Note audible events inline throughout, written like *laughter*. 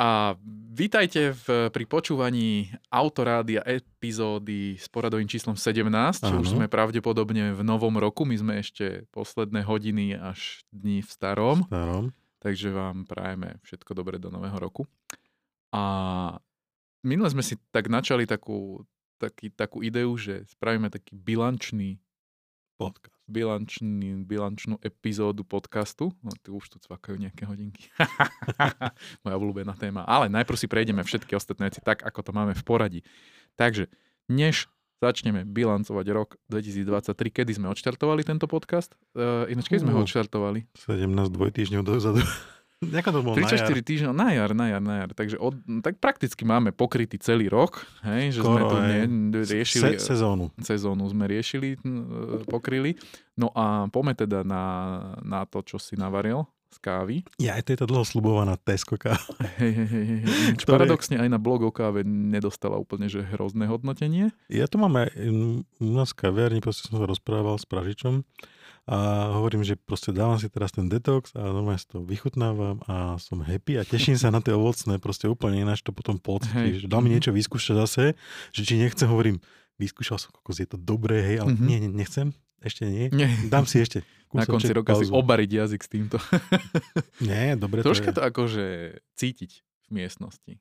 A vítajte v, pri počúvaní autorádia epizódy s poradovým číslom 17, čo už sme pravdepodobne v novom roku. My sme ešte posledné hodiny až dní v starom. starom. Takže vám prajeme všetko dobré do nového roku. A minule sme si tak načali takú, taký, takú ideu, že spravíme taký bilančný podcast. Bilančný, bilančnú epizódu podcastu. No, tu už tu cvakajú nejaké hodinky. *laughs* Moja obľúbená téma. Ale najprv si prejdeme všetky ostatné veci tak, ako to máme v poradí. Takže, než začneme bilancovať rok 2023, kedy sme odštartovali tento podcast? Uh, ináč, keď sme ho odštartovali? 17 dvojtýždňov dozadu. Ako to bolo 3-4 týždňov, na jar, na jar, na jar. Takže od, tak prakticky máme pokrytý celý rok, hej, že Skoro, sme tu ne, riešili... Se, sezónu. Sezónu sme riešili, e, pokryli. No a poďme teda na, na to, čo si navaril z kávy. Ja, aj to je tá dlho slubovaná Tesco káva. *laughs* Paradoxne aj na blog o káve nedostala úplne že hrozné hodnotenie. Ja to mám aj u nás kaviarni, proste som sa rozprával s Pražičom a hovorím, že proste dávam si teraz ten detox a normálne si to vychutnávam a som happy a teším sa na tie ovocné, proste úplne ináč to potom pocítiš. Dal mi Mhm. niečo vyskúšať zase, že či nechcem, hovorím, vyskúšal som, kokos, je to dobré, hej, ale Mhm. nie, nie, nechcem, ešte nie. Nie. Dám si ešte Na konci roka si pauzu. obariť jazyk s týmto. *laughs* Nie, dobre Troška to je. to akože cítiť v miestnosti.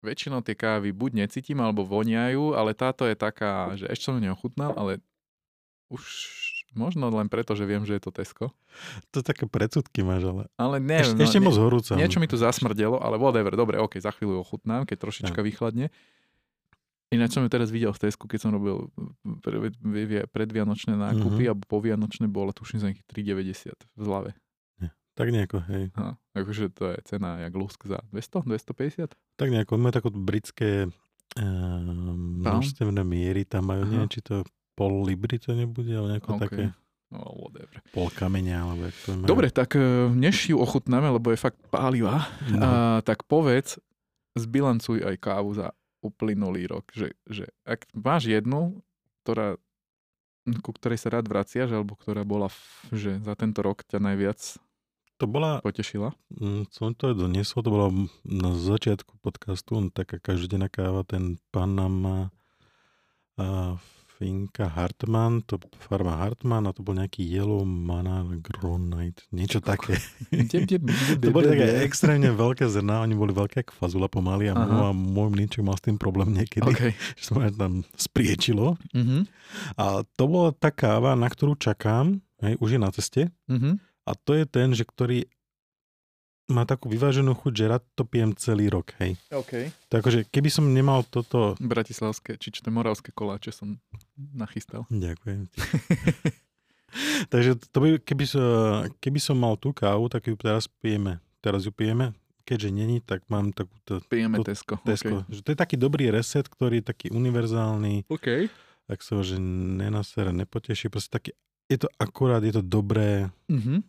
Väčšinou tie kávy buď necítim, alebo voniajú, ale táto je taká, že ešte som ju neochutnal, ale už možno len preto, že viem, že je to Tesco. To také predsudky máš, ale Ale neviem, ešte, ešte no, moc horúca. niečo mi tu zasmrdelo, ale whatever, dobre, ok, za chvíľu ochutnám, keď trošička vychladne. Ináč som ju teraz videl v Tesku, keď som robil pre- pre- predvianočné nákupy, Mhm. alebo povianočné bolo, tuším za nejakých 3,90 v zlave. Tak nejako, hej. Ha, akože to je cena jak lusk za 200, 250? Tak nejako, on má také britské množstevné miery, tam majú, neviem, či to pol libry to nebude, ale nejako OK. také No, whatever. pol kameňa, alebo jak to. Dobre, tak e, než ju ochutnáme, lebo je fakt pálivá, No. a, tak povedz, zbilancuj aj kávu za uplynulý rok. Že, že ak máš jednu, ktorá, ku ktorej sa rád vraciaš, alebo ktorá bola, že za tento rok ťa najviac To bola, potešila. mm, som to aj doniesol, to bola na začiatku podcastu, on taká každodenná káva, ten Panama a Finka Hartmann, to farma Hartmann a to bol nejaký Yellow Mana Gronite, niečo také. *laughs* To boli také extrémne veľké zrná, oni boli veľké ako fazula pomaly a môj, môj mlinček mal s tým problém niekedy, OK. *laughs* že sa ma tam spriečilo. Mhm. A to bola tá káva, na ktorú čakám, hej, už je na ceste. Mhm. A to je ten, že ktorý má takú vyváženú chuť, že rád to pijem celý rok, hej. OK. To akože, keby som nemal toto... Bratislavské, či čo to moravské koláče som nachystal. Ďakujem. *laughs* Takže to by, keby, som, keby som mal tú kávu, tak ju teraz pijeme. Teraz ju pijeme. Keďže není, tak mám takúto Pijeme To- Tesco. Tesco. Že to je taký dobrý reset, ktorý je taký univerzálny, OK. tak sa ho, že nenasere, nepoteší. Proste taký, je to akurát, je to dobré, Mhm.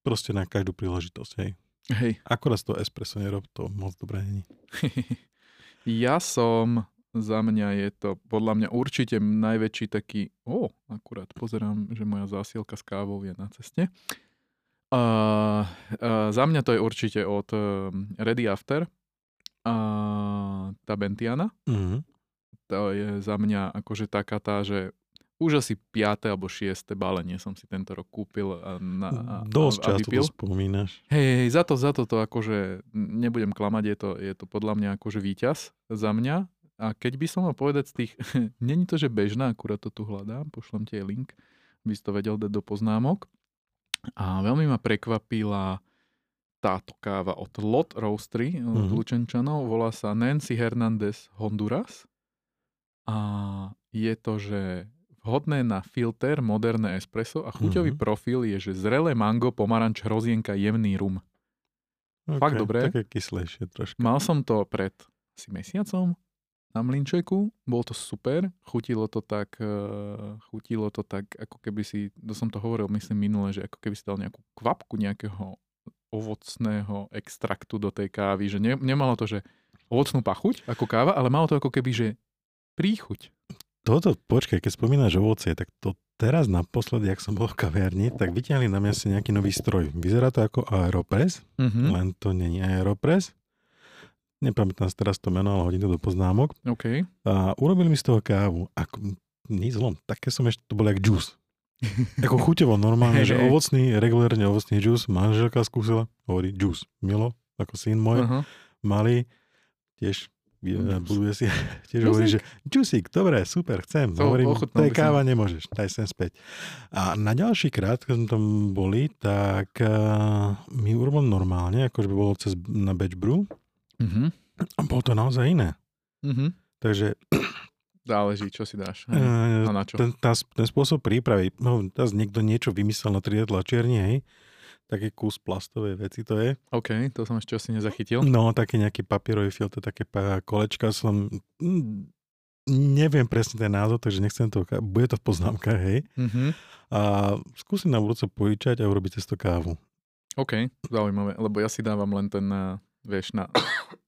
Proste na každú príležitosť, hej. Hej. Akurát z toho espresso nerob, to moc dobré není. *laughs* ja som, za mňa je to podľa mňa určite najväčší taký, ó, akurát pozerám, že moja zásielka s kávou je na ceste. Uh, uh, za mňa to je určite od uh, Ready After a tá Bentiana. Mhm. To je za mňa akože taká tá, že už asi 5. alebo 6. balenie som si tento rok kúpil a, na, a, Dosť a, a často to spomínaš. Hej, hej, za to, za to, to akože nebudem klamať, je to, je to podľa mňa akože víťaz za mňa. A keď by som mal povedať z tých, *laughs* není to, že bežná, akurát to tu hľadám, pošlem ti link, by si to vedel dať do poznámok. A veľmi ma prekvapila táto káva od Lot Roastery, Mhm. Lučenčanov, volá sa Nancy Hernandez Honduras. A je to, že vhodné na filter, moderné espresso a chuťový Mhm. profil je, že zrelé mango, pomaranč, hrozienka, jemný rum. Fakt Ok, dobré. Také kyslejšie troška. Mal som to pred asi mesiacom na mlinčeku, bolo to super, chutilo to tak, eh, chutilo to tak, ako keby si, to som to hovoril myslím minule, že ako keby si dal nejakú kvapku nejakého ovocného extraktu do tej kávy, že ne, nemalo to, že ovocnú pachuť ako káva, ale malo to ako keby, že príchuť. Toto, počkaj, keď spomínaš ovocie, tak to teraz naposledy, ak som bol v kaviarni, tak vyťahli na mňa si nejaký nový stroj. Vyzerá to ako Aeropress, Mhm. len to není Aeropress. nepamätám si teraz to meno, ale hodím to do poznámok. OK. A urobili mi z toho kávu. Ako, nič zlom. Také som ešte, to bol jak džús. *laughs* Ako chuťovo normálne, že ovocný, regulérne ovocný džús, manželka skúsila, hovorí džús. Milo, ako syn môj, Aha. malý, tiež vy- Džús. buduje si, *laughs* tiež hovorí, že džusík, dobre, super, chcem. To Hovorím, to je som. káva, nemôžeš, daj sem späť. A na ďalší krát, keď sme tam boli, tak uh, mi urobil normálne, akože by bolo cez, na batch brew, Mhm. a bolo to naozaj iné. Mhm. Takže *clears throat* Záleží, čo si dáš. hej. uh, A na čo? ten, tá, ten spôsob prípravy, no niekto niečo vymyslel na 3D tlačiarni, hej, taký kus plastovej veci to je. OK, to som ešte asi nezachytil. No, taký nejaký papierový filter, také kolečka som... mm, Neviem presne ten názov, takže nechcem to... Bude to v poznámkach, hej. Mhm. A skúsim na budúce požičať a urobiť cesto kávu. OK, zaujímavé, lebo ja si dávam len ten, na, vieš, na,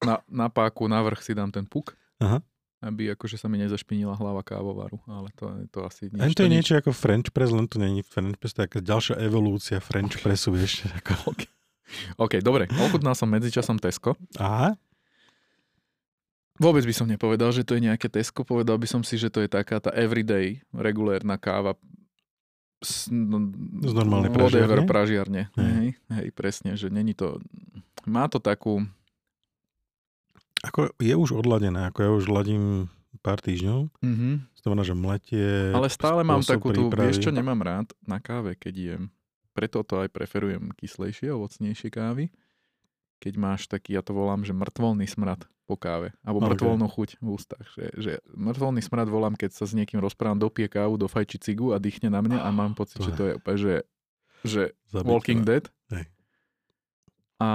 na, na páku, na vrch si dám ten puk, Aha. Aby akože sa mi nezašpinila hlava kávovaru, ale to, to asi nič. A to je nič. niečo ako French press, len to není French press, to je taká ďalšia evolúcia French pressu, vieš. *laughs* Ako... OK, dobre, ochutnal som medzičasom Tesco. Aha, Vôbec by som nepovedal, že to je nejaké Tesco, povedal by som si, že to je taká tá everyday, regulérna káva z, no, Z normálnej whatever pražiarne? pražiarne. Hej, hej, presne, že není to... Má to takú... ako je už odladené, ako ja už ladím pár týždňov, Mhm. to znamená, že mletie, Ale stále mám takú tú, vieš čo, nemám rád na káve, keď jem. Preto to aj preferujem kyslejšie, ovocnejšie kávy. Keď máš taký, ja to volám, že mŕtvolný smrad po káve. Alebo Ok. mŕtvolnú chuť v ústach. Že, že mŕtvolný smrad volám, keď sa s niekým rozprávam, dopie kávu, dofajči cigu a dýchne na mňa a mám pocit, To že to je úplne, že, že. Walking Dead. Hej. A,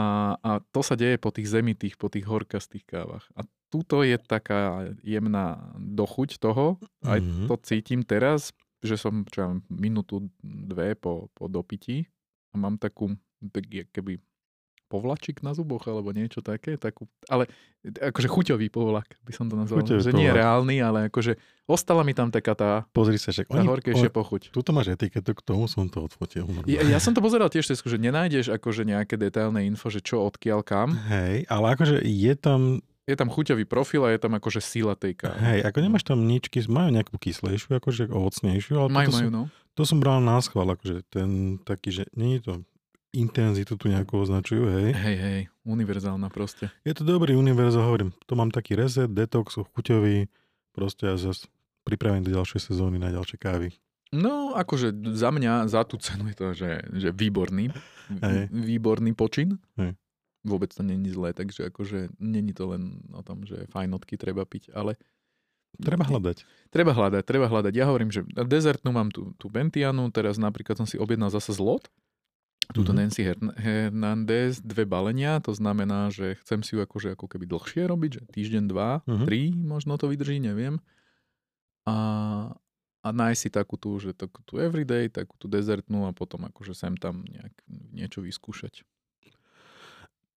a to sa deje po tých zemitých, po tých horkastých kávach. A tuto je taká jemná dochuť toho. Aj Mhm. to cítim teraz, že som čo ja minútu, dve po, po dopití a mám takú, tak keby povlačik na zuboch alebo niečo také, takú, ale akože chuťový povlak by som to nazval. Chuťový že nie povlak. reálny, ale akože ostala mi tam taká tá, Pozri sa, však tá oni, horkejšia pochuť. tuto máš etiketu, k tomu som to odfotil. Ja, ja som to pozeral tiež, Tesku, že nenájdeš akože nejaké detailné info, že čo odkiaľ kam. Hej, ale akože je tam, Je tam chuťový profil a je tam akože sila tej kávy. hej, ako nemáš tam nič, kys- majú nejakú kyslejšiu, akože ovocnejšiu, ale Majú, toto majú, som, no. to som bral na schvál, akože ten taký, že nie je to intenzitu tu nejakú označujú, hej. Hej, hej, univerzálna proste. Je to dobrý univerzál, hovorím, to mám taký reset, detox, chuťový, proste a zase pripravím do ďalšej sezóny na ďalšie kávy. No, akože za mňa, za tú cenu je to, že, že výborný. Hej. Výborný počin. Hej. Vôbec to není zlé, takže akože není to len o tom, že fajnotky treba piť, ale Treba hľadať. treba hľadať, treba hľadať. Ja hovorím, že dezertnú mám tú, tú Bentianu, teraz napríklad som si objednal zase zlot, túto Mhm. Nancy Hern- Hernandez, dve balenia, to znamená, že chcem si ju akože ako keby dlhšie robiť, že týždeň, dva, Mhm. tri možno to vydrží, neviem. A, a nájsť si takú tú, že takú tú everyday, takú tú dezertnú a potom akože sem tam nejak niečo vyskúšať.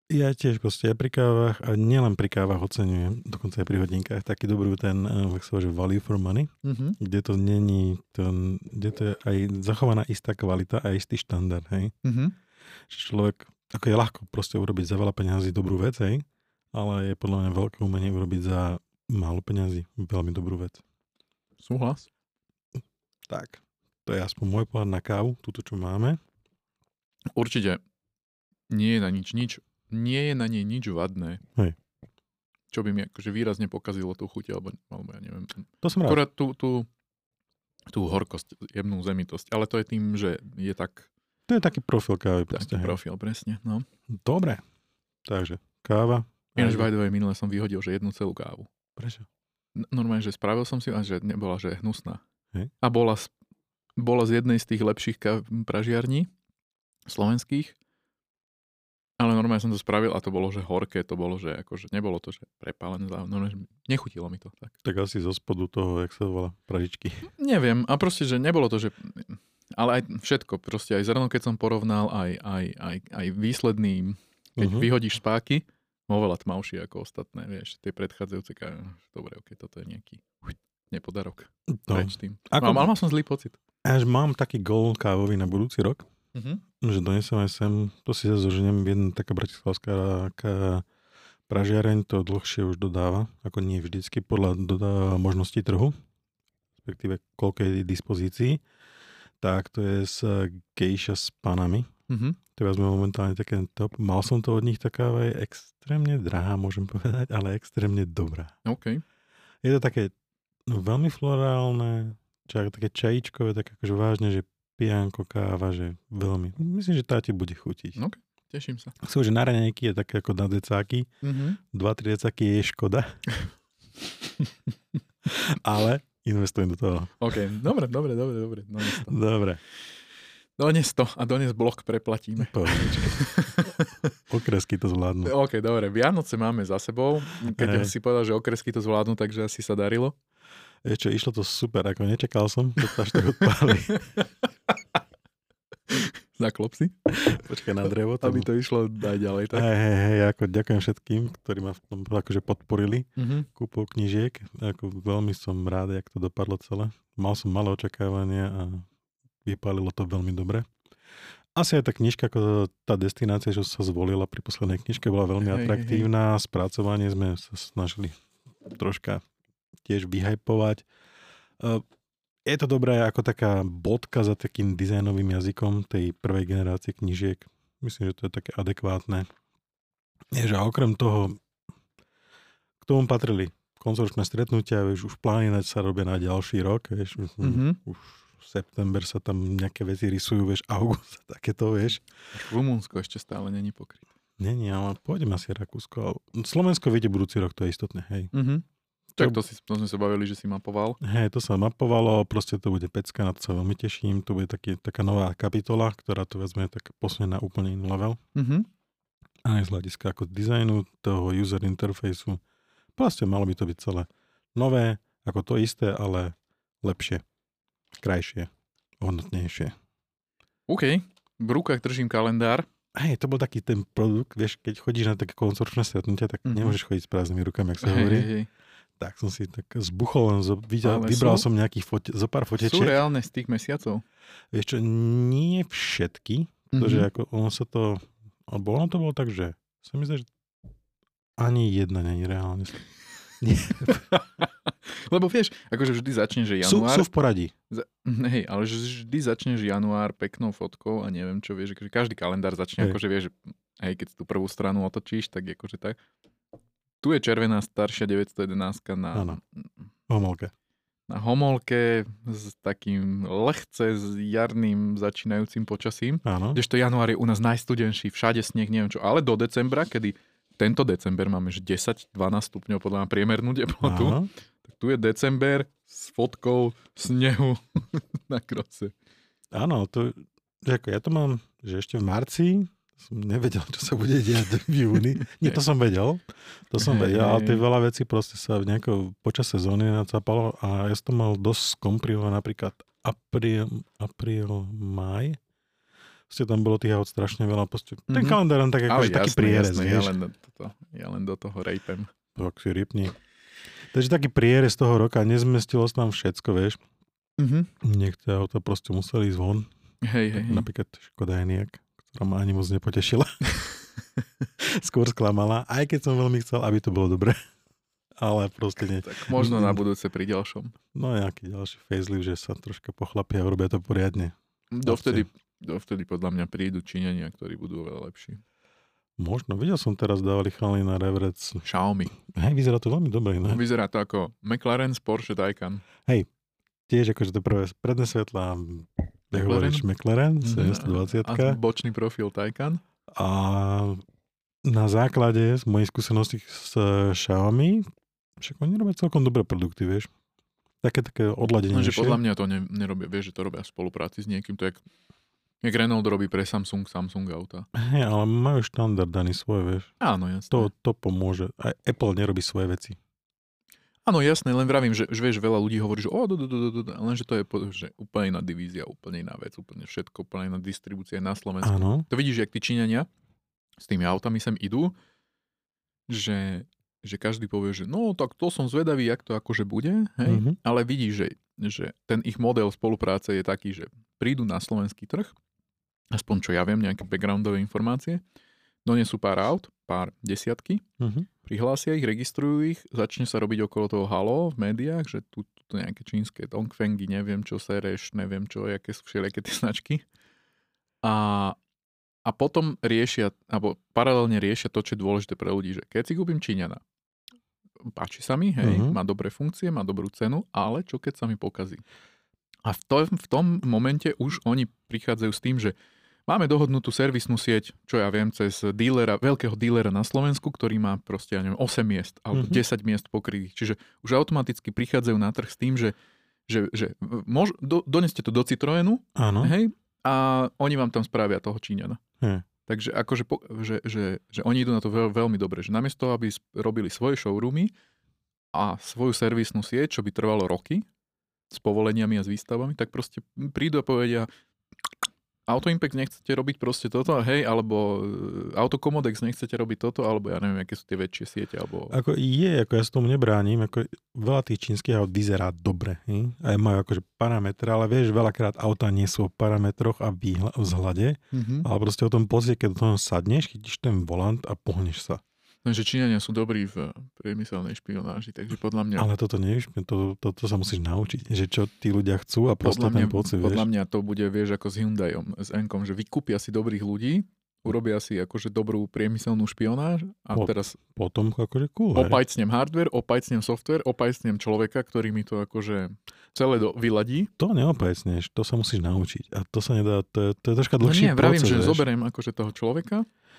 Ja tiež proste aj pri kávach, a nielen pri kávach oceňujem, dokonca aj pri hodinkách, taký dobrý ten, eh, jak sa hovorí, value for money, Mm-hmm. kde to není, to, kde to je aj zachovaná istá kvalita a istý štandard, hej. Mm-hmm. Že človek, ako je ľahko proste urobiť za veľa peňazí dobrú vec, hej, ale je podľa mňa veľké umenie urobiť za málo peňazí veľmi dobrú vec. Súhlas. Tak, to je aspoň môj pohľad na kávu, túto čo máme. Určite nie je na nič nič, nie je na nej nič vadné. Hej. Čo by mi akože výrazne pokazilo tú chuť, alebo, alebo ja neviem. To som rád. Akorát tú, tú, tú horkosť, jemnú zemitosť. Ale to je tým, že je tak, To je taký profil kávy. Proste, taký hej. profil, presne. No. Dobre, takže káva. Ináč, by the way, minule som vyhodil, že jednu celú kávu. Prečo? Normálne, že spravil som si a že nebola, že je hnusná. Hej. A bola z, bola z jednej z tých lepších káv, pražiarní slovenských. Ale normálne som to spravil a to bolo, že horké, to bolo, že akože nebolo to, že prepálené, normálne, že nechutilo mi to tak. Tak asi zo spodu toho, jak sa to volá, pražičky. Neviem, a proste, že nebolo to, že... Ale aj všetko, proste aj zrno, keď som porovnal, aj, aj, aj, aj výsledný, keď uh-huh. vyhodíš spáky, oveľa tmavšie ako ostatné, vieš, tie predchádzajúce, ká- dobre, ok, toto je nejaký nepodarok. No. Preč tým. Ako- Mal, mal som zlý pocit. Až mám taký gol kávový na budúci rok, Uh-huh. že donesem aj sem, to si zase zoženiem, jedna taká bratislavská taká pražiareň to dlhšie už dodáva, ako nie vždycky, podľa dodáva možností trhu, respektíve koľko je dispozícií. Tak to je s gejša s panami. Mhm. To vezme momentálne také top. Mal som to od nich, tá káva je extrémne drahá, môžem povedať, ale extrémne dobrá. OK. Je to také no, veľmi florálne, čak, také čajíčkové, tak akože vážne, že pijanko, káva, že veľmi. Myslím, že tá ti bude chutiť. No. Teším sa. Sú, že na raňajky je také ako na decáky. Mhm. 2-3 decáky je škoda. *laughs* ale investujem do toho. OK, dobre, dobre, dobre, dobre. Dones to. Dobre. Dones to a dones blok preplatíme. *laughs* Okresky to zvládnu. OK, dobre. Vianoce máme za sebou. Keď Hej. si povedal, že okresky to zvládnu, takže asi sa darilo. Vieš čo, išlo to super, ako nečakal som, sa až tak odpáli. *laughs* Zaklop si, Počkaj na drevo. Tam... aby to išlo aj ďalej. Tak? Hej, hej, hej, ako ďakujem všetkým, ktorí ma v tom akože podporili Mhm. kúpou knižiek. Ako veľmi som rád, jak to dopadlo celé. Mal som malé očakávania a vypálilo to veľmi dobre. Asi aj tá knižka, ako tá destinácia, čo sa zvolila pri poslednej knižke, bola veľmi Hej, hej, hej. atraktívna. Spracovanie sme sa snažili troška tiež vyhajpovať. E, Je to dobré ako taká bodka za takým dizajnovým jazykom tej prvej generácie knižiek. Myslím, že to je také adekvátne. Je, že okrem toho k tomu patrili koncoročné stretnutia, vieš, už plány sa robia na ďalší rok, vieš, už, Mhm. už september sa tam nejaké veci rysujú, vieš, august a takéto, vieš. Rumunsko ešte stále není pokryté. Nie, ale pôjdem asi Rakúsko. Slovensko vyjde budúci rok, to je istotné, hej. Mhm. Tak to, si, to sme sa bavili, že si mapoval. Hej, to sa mapovalo, proste to bude pecka, na to sa veľmi teším. To bude taký, taká nová kapitola, ktorá to vezme tak posunie na úplne iný level. Mhm. Aj z hľadiska ako dizajnu toho user interfejsu. Proste malo by to byť celé nové, ako to isté, ale lepšie, krajšie, hodnotnejšie. OK. V rukách držím kalendár. Hej, to bol taký ten produkt, vieš, keď chodíš na také koncertné stretnutia, tak Mhm. nemôžeš chodiť s prázdnymi rukami, ak sa Hej, hovorí. hej, hej. Tak som si tak zbuchol, len zo, videl, vybral sú- som nejakých fote, zo pár Sú fotečiek. reálne z tých mesiacov. Vieš čo, nie všetky, pretože Mhm. ako ono sa to, alebo ono to bolo tak, že sa mi zdá, že ani jedna není reálne. Nie. *laughs* Lebo vieš, akože vždy začne, že Sú, január. sú v poradí. Za, hej, ale vždy začneš január peknou fotkou a neviem čo, vieš, akože každý kalendár začne, Hej. akože vieš, hej, keď tú prvú stranu otočíš, tak akože tak. Tu je červená staršia 911 na, Áno. Homolka. na homolke s takým lehce s jarným začínajúcim počasím. Áno. Kdežto január je u nás najstudenší, všade sneh, neviem čo, ale do decembra, kedy tento december máme že 10-12 stupňov podľa mňa priemernú teplotu, Áno. tak tu je december s fotkou snehu *laughs* na krose. Áno, to, že ako ja to mám, že ešte v marci som nevedel, čo sa bude diať v júni. Nie, to som vedel. To som vedel, ale tie veľa vecí proste sa nejako počas sezóny nacapalo a ja som to mal dosť skomprimované napríklad apríl, apríl, maj. Proste tam bolo tých aut strašne veľa. Proste, ten Mhm. kalendár len tak akože taký prierez, jasné, ja len, do toto, ja len do toho rejpem. Tak si rypni. Takže taký prierez toho roka, nezmestilo sa tam všetko, vieš. Mhm. Niektoré auta proste museli ísť von. Hej, hej, hej. Napríklad Škoda Enyaq, ktorá ma ani moc nepotešila. *laughs* Skôr sklamala, aj keď som veľmi chcel, aby to bolo dobre. Ale proste nie. Tak možno na budúce pri ďalšom. No nejaký ďalší facelift, že sa troška pochlapia a urobia to poriadne. Dovtedy, dovtedy podľa mňa prídu Číňania, ktorí budú oveľa lepší. Možno, videl som teraz dávali chalani na Reverec. Xiaomi. Hej, vyzerá to veľmi dobre, ne? Vyzerá to ako McLaren s Porsche Taycan. Tiež akože to prvé predné svetlá, jak McLaren? hovoríš, McLaren, Mhm. 720 A bočný profil Taycan. A na základe z mojej skúsenosti s eh, Xiaomi, však oni robia celkom dobré produkty, vieš. Také, také Lenže odladenejšie. podľa mňa to ne, nerobia, vieš, že to robia v spolupráci s niekým. To je jak, Renault robí pre Samsung, Samsung auta. Hej, ale majú štandard daný svoj, vieš. Áno, jasné. To, to pomôže. Aj Apple nerobí svoje veci. Áno, jasné, len vravím, že, že vieš, veľa ľudí hovorí, že o, do, do, do, do, do, lenže to je že úplne iná divízia, úplne iná vec, úplne všetko, úplne iná distribúcia na Slovensku. Áno. To vidíš, jak tí Číňania s tými autami sem idú, že, že každý povie, že no tak to som zvedavý, jak to akože bude, hej? Mhm. ale vidíš, že, že ten ich model spolupráce je taký, že prídu na slovenský trh, aspoň čo ja viem, nejaké backgroundové informácie, donesú pár aut, pár desiatky, Mhm. Prihlásia ich, registrujú ich, začne sa robiť okolo toho halo v médiách, že tu, tu nejaké čínske Dongfengy, neviem čo, Sereš, neviem čo, aké sú všelijaké tie značky. A, a potom riešia, alebo paralelne riešia to, čo je dôležité pre ľudí, že keď si kúpim Číňana, páči sa mi, hej, Mhm. má dobré funkcie, má dobrú cenu, ale čo keď sa mi pokazí? A v tom, v tom momente už oni prichádzajú s tým, že máme dohodnutú servisnú sieť, čo ja viem, cez dílera, veľkého dílera na Slovensku, ktorý má proste, ja neviem, 8 miest alebo Mhm. 10 miest pokrytých. Čiže už automaticky prichádzajú na trh s tým, že, že, že mož, do, doneste to do Citroenu, Áno. hej, a oni vám tam spravia toho Číňana. Hej. Takže akože, po, že, že, že oni idú na to veľ, veľmi dobre, že namiesto aby robili svoje showroomy a svoju servisnú sieť, čo by trvalo roky, s povoleniami a s výstavami, tak proste prídu a povedia Auto Impact nechcete robiť proste toto, hej, alebo e, Auto Komodex nechcete robiť toto, alebo ja neviem, aké sú tie väčšie siete, alebo... Ako je, ako ja sa tomu nebránim, ako veľa tých čínskych aut vyzerá dobre, hej? aj majú akože parametre, ale vieš, veľakrát auta nie sú o parametroch a výhľa- vzhľade, Mhm. ale proste o tom pocite, keď do toho sadneš, chytíš ten volant a pohneš sa. Lenže Číňania sú dobrí v priemyselnej špionáži, takže podľa mňa... Ale toto nevíš, to, to, to sa musíš naučiť, že čo tí ľudia chcú a proste podľa mňa, ten pocit, podľa vieš. mňa to bude, vieš, ako s Hyundaiom, s Enkom, že vykúpia si dobrých ľudí, urobia si akože dobrú priemyselnú špionáž a Po- teraz Potom akože cool, opajcnem hardware, opajcnem software, opajcnem človeka, ktorý mi to akože celé do, vyladí. To neopecneš, to sa musíš naučiť. A to sa nedá, to je, to je troška No dlhší nie, vravím, proces, že vieš. zoberiem akože toho človeka.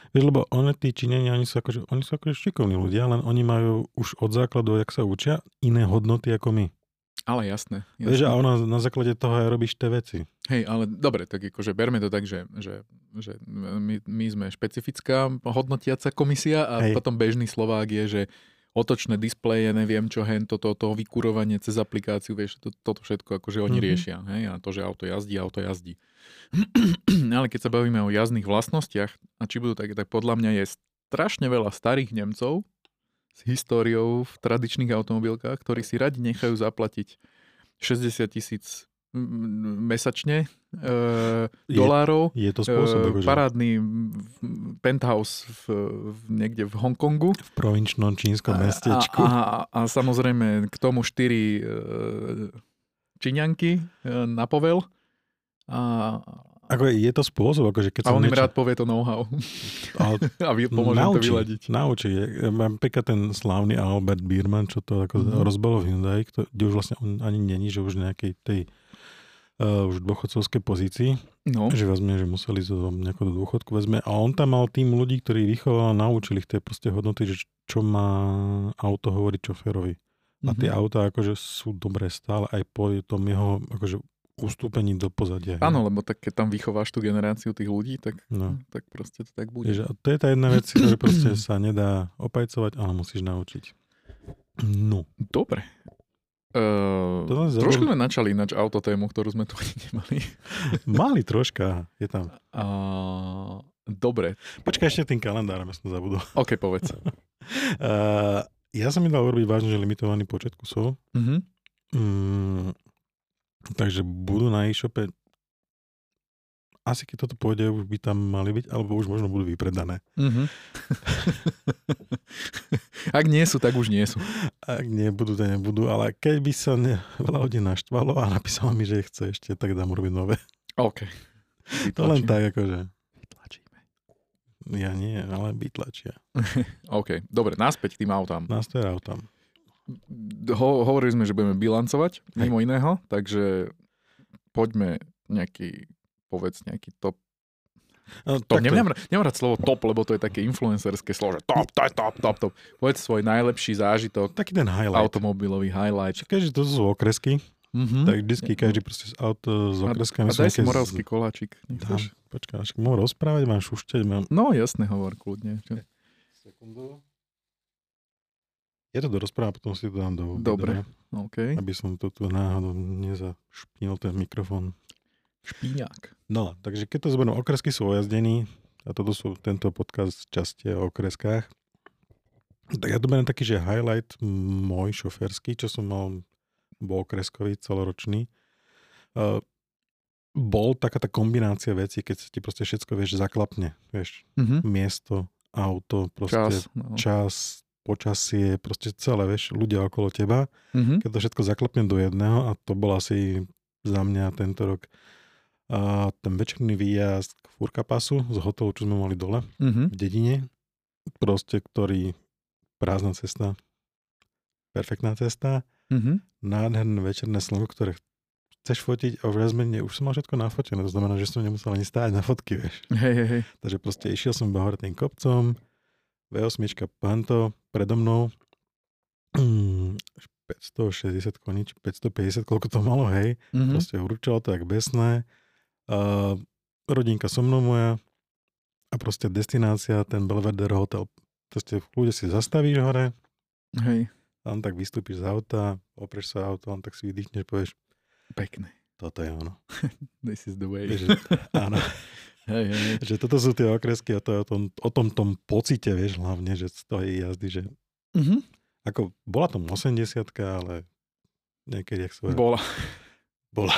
Vieš, lebo oni, tí Číňania, oni sú akože, oni sú akože šikovní ľudia, len oni majú už od základu, jak sa učia, iné hodnoty ako my. Ale jasné. jasné. Vieš, a ona na základe toho aj robíš tie veci. Hej, ale dobre, tak akože berme to tak, že, že, že my, my sme špecifická hodnotiaca komisia a Hej. potom bežný Slovák je, že otočné displeje, neviem čo, hen, toto, to vykurovanie cez aplikáciu, vieš, to, toto všetko akože oni Mhm. riešia, hej, a to, že auto jazdí, auto jazdí. *clears throat* ale keď sa bavíme o jazdných vlastnostiach, a či budú také, tak podľa mňa je strašne veľa starých Nemcov s históriou v tradičných automobilkách, ktorí si radi nechajú zaplatiť 60 tisíc mesačne e, Je- dolárov Je to spôsob, e, parádny penthouse v, v, niekde v Hongkongu. v provinčnom čínskom mestečku. A, a, a samozrejme k tomu štyri e, Číňanky e, na povel. A, Ako je to spôsob, akože keď a on im niečo... rád povie to know-how. Ale *laughs* a vy, pomôže im to naučí, vyladiť. naučí. Mám pekne ten slávny Albert Bierman, čo to ako Mhm. mm-hmm. rozbalo v Hyundai, kto, kde už vlastne on ani není, že už nejakej tej uh, už dôchodcovskej pozícii, No, že vezme, že museli zo nejako do dôchodku vezme a on tam mal tým ľudí, ktorí vychoval a naučili ich tie proste hodnoty, že čo má auto hovoriť šoférovi. A tie Mhm. autá akože sú dobré stále aj po tom jeho akože ustúpení do pozadia. áno, lebo tak keď tam vychováš tú generáciu tých ľudí, tak, No. tak proste to tak bude. A to je tá jedna vec, *clears throat* ktorá proste sa nedá opajcovať, ale musíš naučiť. No. Dobre. Uh, To trošku sme načali ináč autotému, ktorú sme tu ani nemali. *laughs* Mali troška, je tam. Uh, dobre, Počkaj, ešte tým kalendárom, ja som zabudol. *laughs* ok, povedz. *laughs* Uh, ja som mi dal urobiť vážne, že limitovaný počet kusov. Mhm. Mm, takže budú na e-shope asi keď toto pôjde, už by tam mali byť, alebo už možno budú vypredané. Mhm. *laughs* Ak nie sú, tak už nie sú. Ak nie, budú, to nebudú, ale keď by sa ne, veľa ľudí naštvalo a napísalo mi, že chce ešte, tak dám urobiť nové. OK. To len Vytlačíme. tak, akože. Vytlačíme. Ja nie, ale vytlačia. *laughs* OK, dobre, naspäť k tým autám. Je tam. Ho, hovorili sme, že budeme bilancovať, mimo iného, takže poďme nejaký, povedz nejaký top. No, top nemám, nemám rád slovo top, lebo to je také influencerské slovo, že top, to je top, top, top. Povedz svoj najlepší zážitok, Taký ten highlight. automobilový highlight. Keďže to sú okresky, Mhm. tak vždycky každý proste z auto s A- okreskami A daj si nejaké z- moravský koláčik. Dám, počkaj, až môžem rozprávať, mám šušťať, mám... No jasne, hovor kľudne. Čo? Sekundu. Ja to dorozprávam, potom si to dám do Dobre. videa, OK. aby som to tu náhodou nezašpinil ten mikrofón. Špíňák. No, takže keď to zoberiem, okresky sú ojazdení, a toto sú tento podcast časti o okreskách, tak ja to beriem taký, že highlight môj šoférsky, čo som mal, bol okreskový, celoročný, uh, bol taká tá kombinácia vecí, keď sa ti proste všetko, vieš, zaklapne, vieš, Mhm. miesto, auto, proste Čas. No. čas, počasie, proste celé, vieš, ľudia okolo teba. Mhm. Keď to všetko zaklapne do jedného a to bol asi za mňa tento rok a ten večerný výjazd k Furkapasu z hotelu, čo sme mali dole Mhm. v dedine, proste, ktorý prázdna cesta, perfektná cesta, Mhm. nádherné večerné slnko, ktoré chceš fotiť a menej, už som mal všetko nafotené, to znamená, že som nemusel ani stáť na fotky, vieš. Hej, hej, hej. Takže proste išiel som iba hore tým kopcom, V8, panto, predo mnou, mm, 560 koní, či 550, koľko to malo, hej. Mhm. Proste hurčalo to jak besné. A rodinka so mnou moja a proste destinácia, ten Belvedere hotel. Proste v kľude si zastavíš hore, Hej, tam tak vystúpiš z auta, opreš sa auto, tam tak si vydýchneš, povieš, pekné. Toto je ono. *laughs* This is the way. Že, áno, *laughs* Hej, hej, hej. že toto sú tie okresky a to je o tom, o tom, tom pocite, vieš, hlavne, že z toho jazdy, že Mhm. ako bola to 80 ale niekedy, jak hovorí, Bola. bola.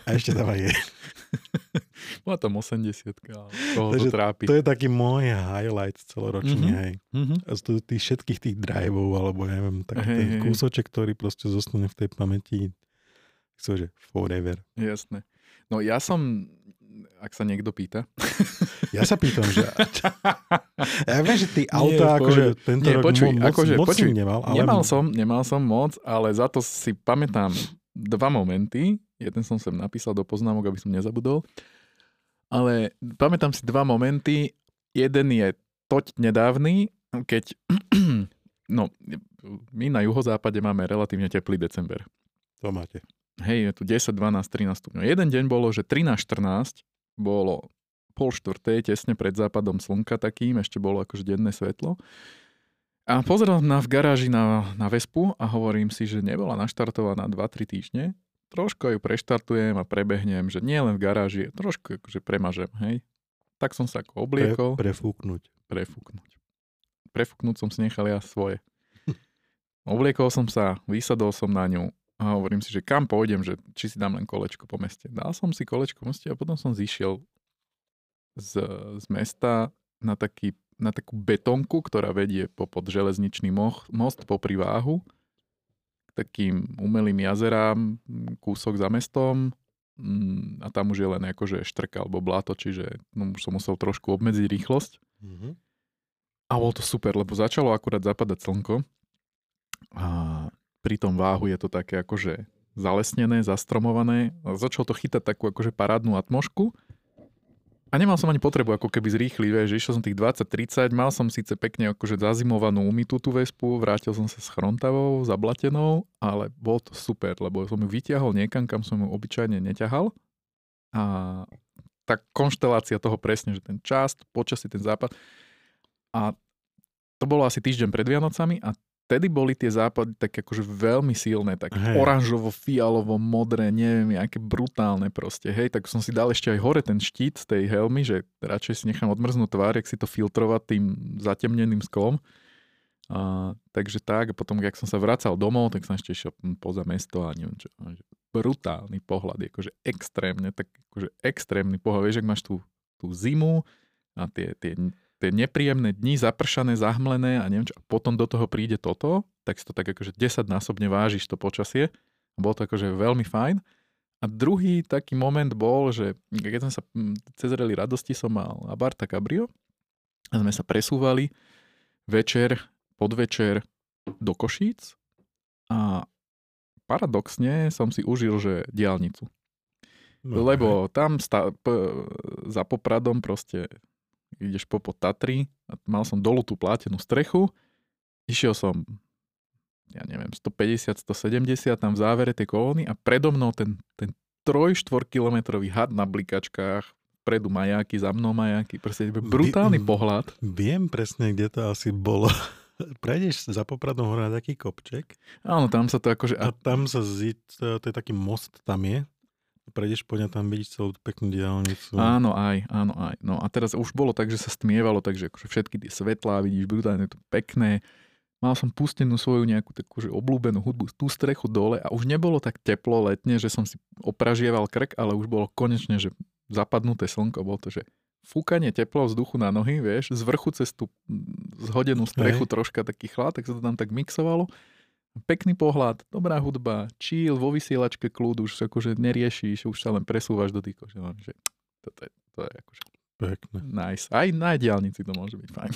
A ešte tam aj je. *laughs* Bola tam 80 ale koho Takže to trápi. To je taký môj highlight celoročný, Mhm. hej. Mhm. A z tých všetkých tých driveov, alebo ja neviem, taký Hej, ten hej. kúsoček, ktorý proste zostane v tej pamäti, chcú, že forever. Jasné. No ja som, ak sa niekto pýta. Ja sa pýtam, že *laughs* ja viem, že ty Nie, auta, v akože tento Nie, rok počuj, mo- moc, akože, moc počuj, nemal, ale Nemal som, nemal som moc, ale za to si pamätám dva momenty. Jeden som sem napísal do poznámok, aby som nezabudol. Ale pamätám si dva momenty. Jeden je toť nedávny, keď *clears throat* no, my na juhozápade máme relatívne teplý december. to máte. Hej, je tu 10, 12, 13 stupňov. Jeden deň bolo, že 13, 14 bolo pol štvrtej, tesne pred západom slnka takým, ešte bolo akože denné svetlo. A pozeral na v garáži na, na Vespu a hovorím si, že nebola naštartovaná 2-3 týždne. Trošku ju preštartujem a prebehnem, že nie len v garáži, trošku akože premažem, hej. Tak som sa ako obliekol Pre, prefúknuť. prefúknuť. Prefúknuť som si nechal ja svoje. *laughs* Obliekol som sa, vysadol som na ňu a hovorím si, že kam pôjdem, že či si dám len kolečko po meste. Dal som si kolečko po meste a potom som zišiel z, z mesta na, taký, na takú betonku, ktorá vedie po pod železničný moh, most po priváhu k takým umelým jazerám, kúsok za mestom mm, a tam už je len akože štrka alebo bláto, čiže no, už som musel trošku obmedziť rýchlosť. Mhm. A bolo to super, lebo začalo akurát zapadať slnko a pri tom váhu je to také akože zalesnené, zastromované. A začalo to chytať takú akože parádnu atmošku. A nemal som ani potrebu ako keby zrýchliť, vieš, išiel som tých 20-30, mal som síce pekne akože zazimovanú umytú tú vespu, vrátil som sa s chrontavou, zablatenou, ale bolo to super, lebo som ju vyťahol niekam, kam som ju obyčajne neťahal. A tá konštelácia toho presne, že ten čas, počasí, ten západ. A to bolo asi týždeň pred Vianocami a vtedy boli tie západy také akože veľmi silné, tak Hej. oranžovo, fialovo, modré, neviem, aké brutálne proste, hej, tak som si dal ešte aj hore ten štít z tej helmy, že radšej si nechám odmrznúť tvár, jak si to filtrovať tým zatemneným sklom. A, takže tak, a potom, keď som sa vracal domov, tak som ešte išiel poza mesto a neviem čo, brutálny pohľad, akože extrémne, tak akože extrémny pohľad, vieš, ak máš tú, tú zimu a tie, tie tie nepríjemné dni, zapršané, zahmlené a neviem čo, a potom do toho príde toto, tak si to tak akože 10 násobne vážiš to počasie. Bolo to akože veľmi fajn. A druhý taký moment bol, že keď sme sa mm, cez rally radosti som mal Abarta Cabrio a sme sa presúvali večer, podvečer do Košíc a paradoxne som si užil, že diálnicu. No, Lebo tam sta- p- za Popradom proste ideš po pod Tatry mal som dolu tú plátenú strechu, išiel som ja neviem, 150, 170 tam v závere tej kolóny a predo mnou ten, ten 3-4 kilometrový had na blikačkách, predu majáky, za mnou majáky, proste brutálny Vy- pohľad. Viem presne, kde to asi bolo. *laughs* Prejdeš za Popradom hore na taký kopček Áno, tam sa to akože... a tam sa to, to je taký most tam je. Prejdeš po ňa, tam vidíš celú peknú diálnicu. Áno, aj, áno, aj. No a teraz už bolo tak, že sa stmievalo, takže akože všetky tie svetlá, vidíš, brutálne to pekné. Mal som pustenú svoju nejakú takú že obľúbenú hudbu, tú strechu dole a už nebolo tak teplo letne, že som si opražieval krk, ale už bolo konečne, že zapadnuté slnko, bolo to, že fúkanie teplo vzduchu na nohy, vieš, z vrchu cez tú zhodenú strechu Hej. troška taký chlad, tak sa to tam tak mixovalo. Pekný pohľad, dobrá hudba, chill, vo vysielačke kľud, už akože neriešiš, už sa len presúvaš do tých kože, že toto je, to je akože Pekné. nice. Aj na diálnici to môže byť fajn.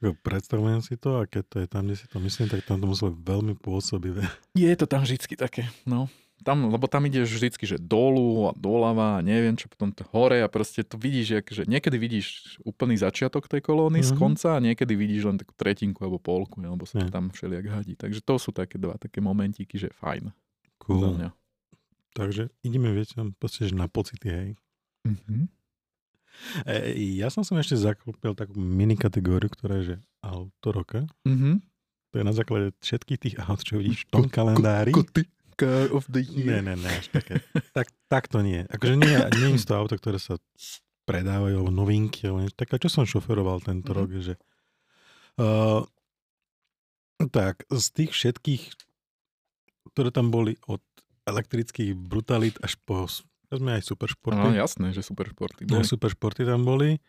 *laughs* Predstavujem si to a keď to je tam, kde si to myslím, tak tam to muselo veľmi pôsobivé. Je to tam vždycky také, no. Tam, lebo tam ideš vždycky, že dolu a doľava a neviem čo, potom to hore a proste to vidíš, že niekedy vidíš úplný začiatok tej kolóny z Mhm. konca a niekedy vidíš len takú tretinku alebo polku, alebo sa to tam všelijak hadí. Takže to sú také dva také momentíky, že fajn Cool. mňa. Takže ideme, viete, proste, že na pocity, hej. Mhm. E, ja som som ešte zakúpil takú mini kategóriu, ktorá je, že auto roka. Mhm. To je na základe všetkých tých aut, čo vidíš v tom kalendári. Car of the year. Ne, ne, ne, až také. *laughs* Tak, tak to nie. Akože nie, nie je to auto, ktoré sa predávajú, alebo novinky, alebo niečo. také, čo som šoferoval tento Mhm. rok, že uh, tak, z tých všetkých, ktoré tam boli od elektrických brutalit až po sme aj superšporty. No jasné, že super športy. No, boli. super športy tam boli,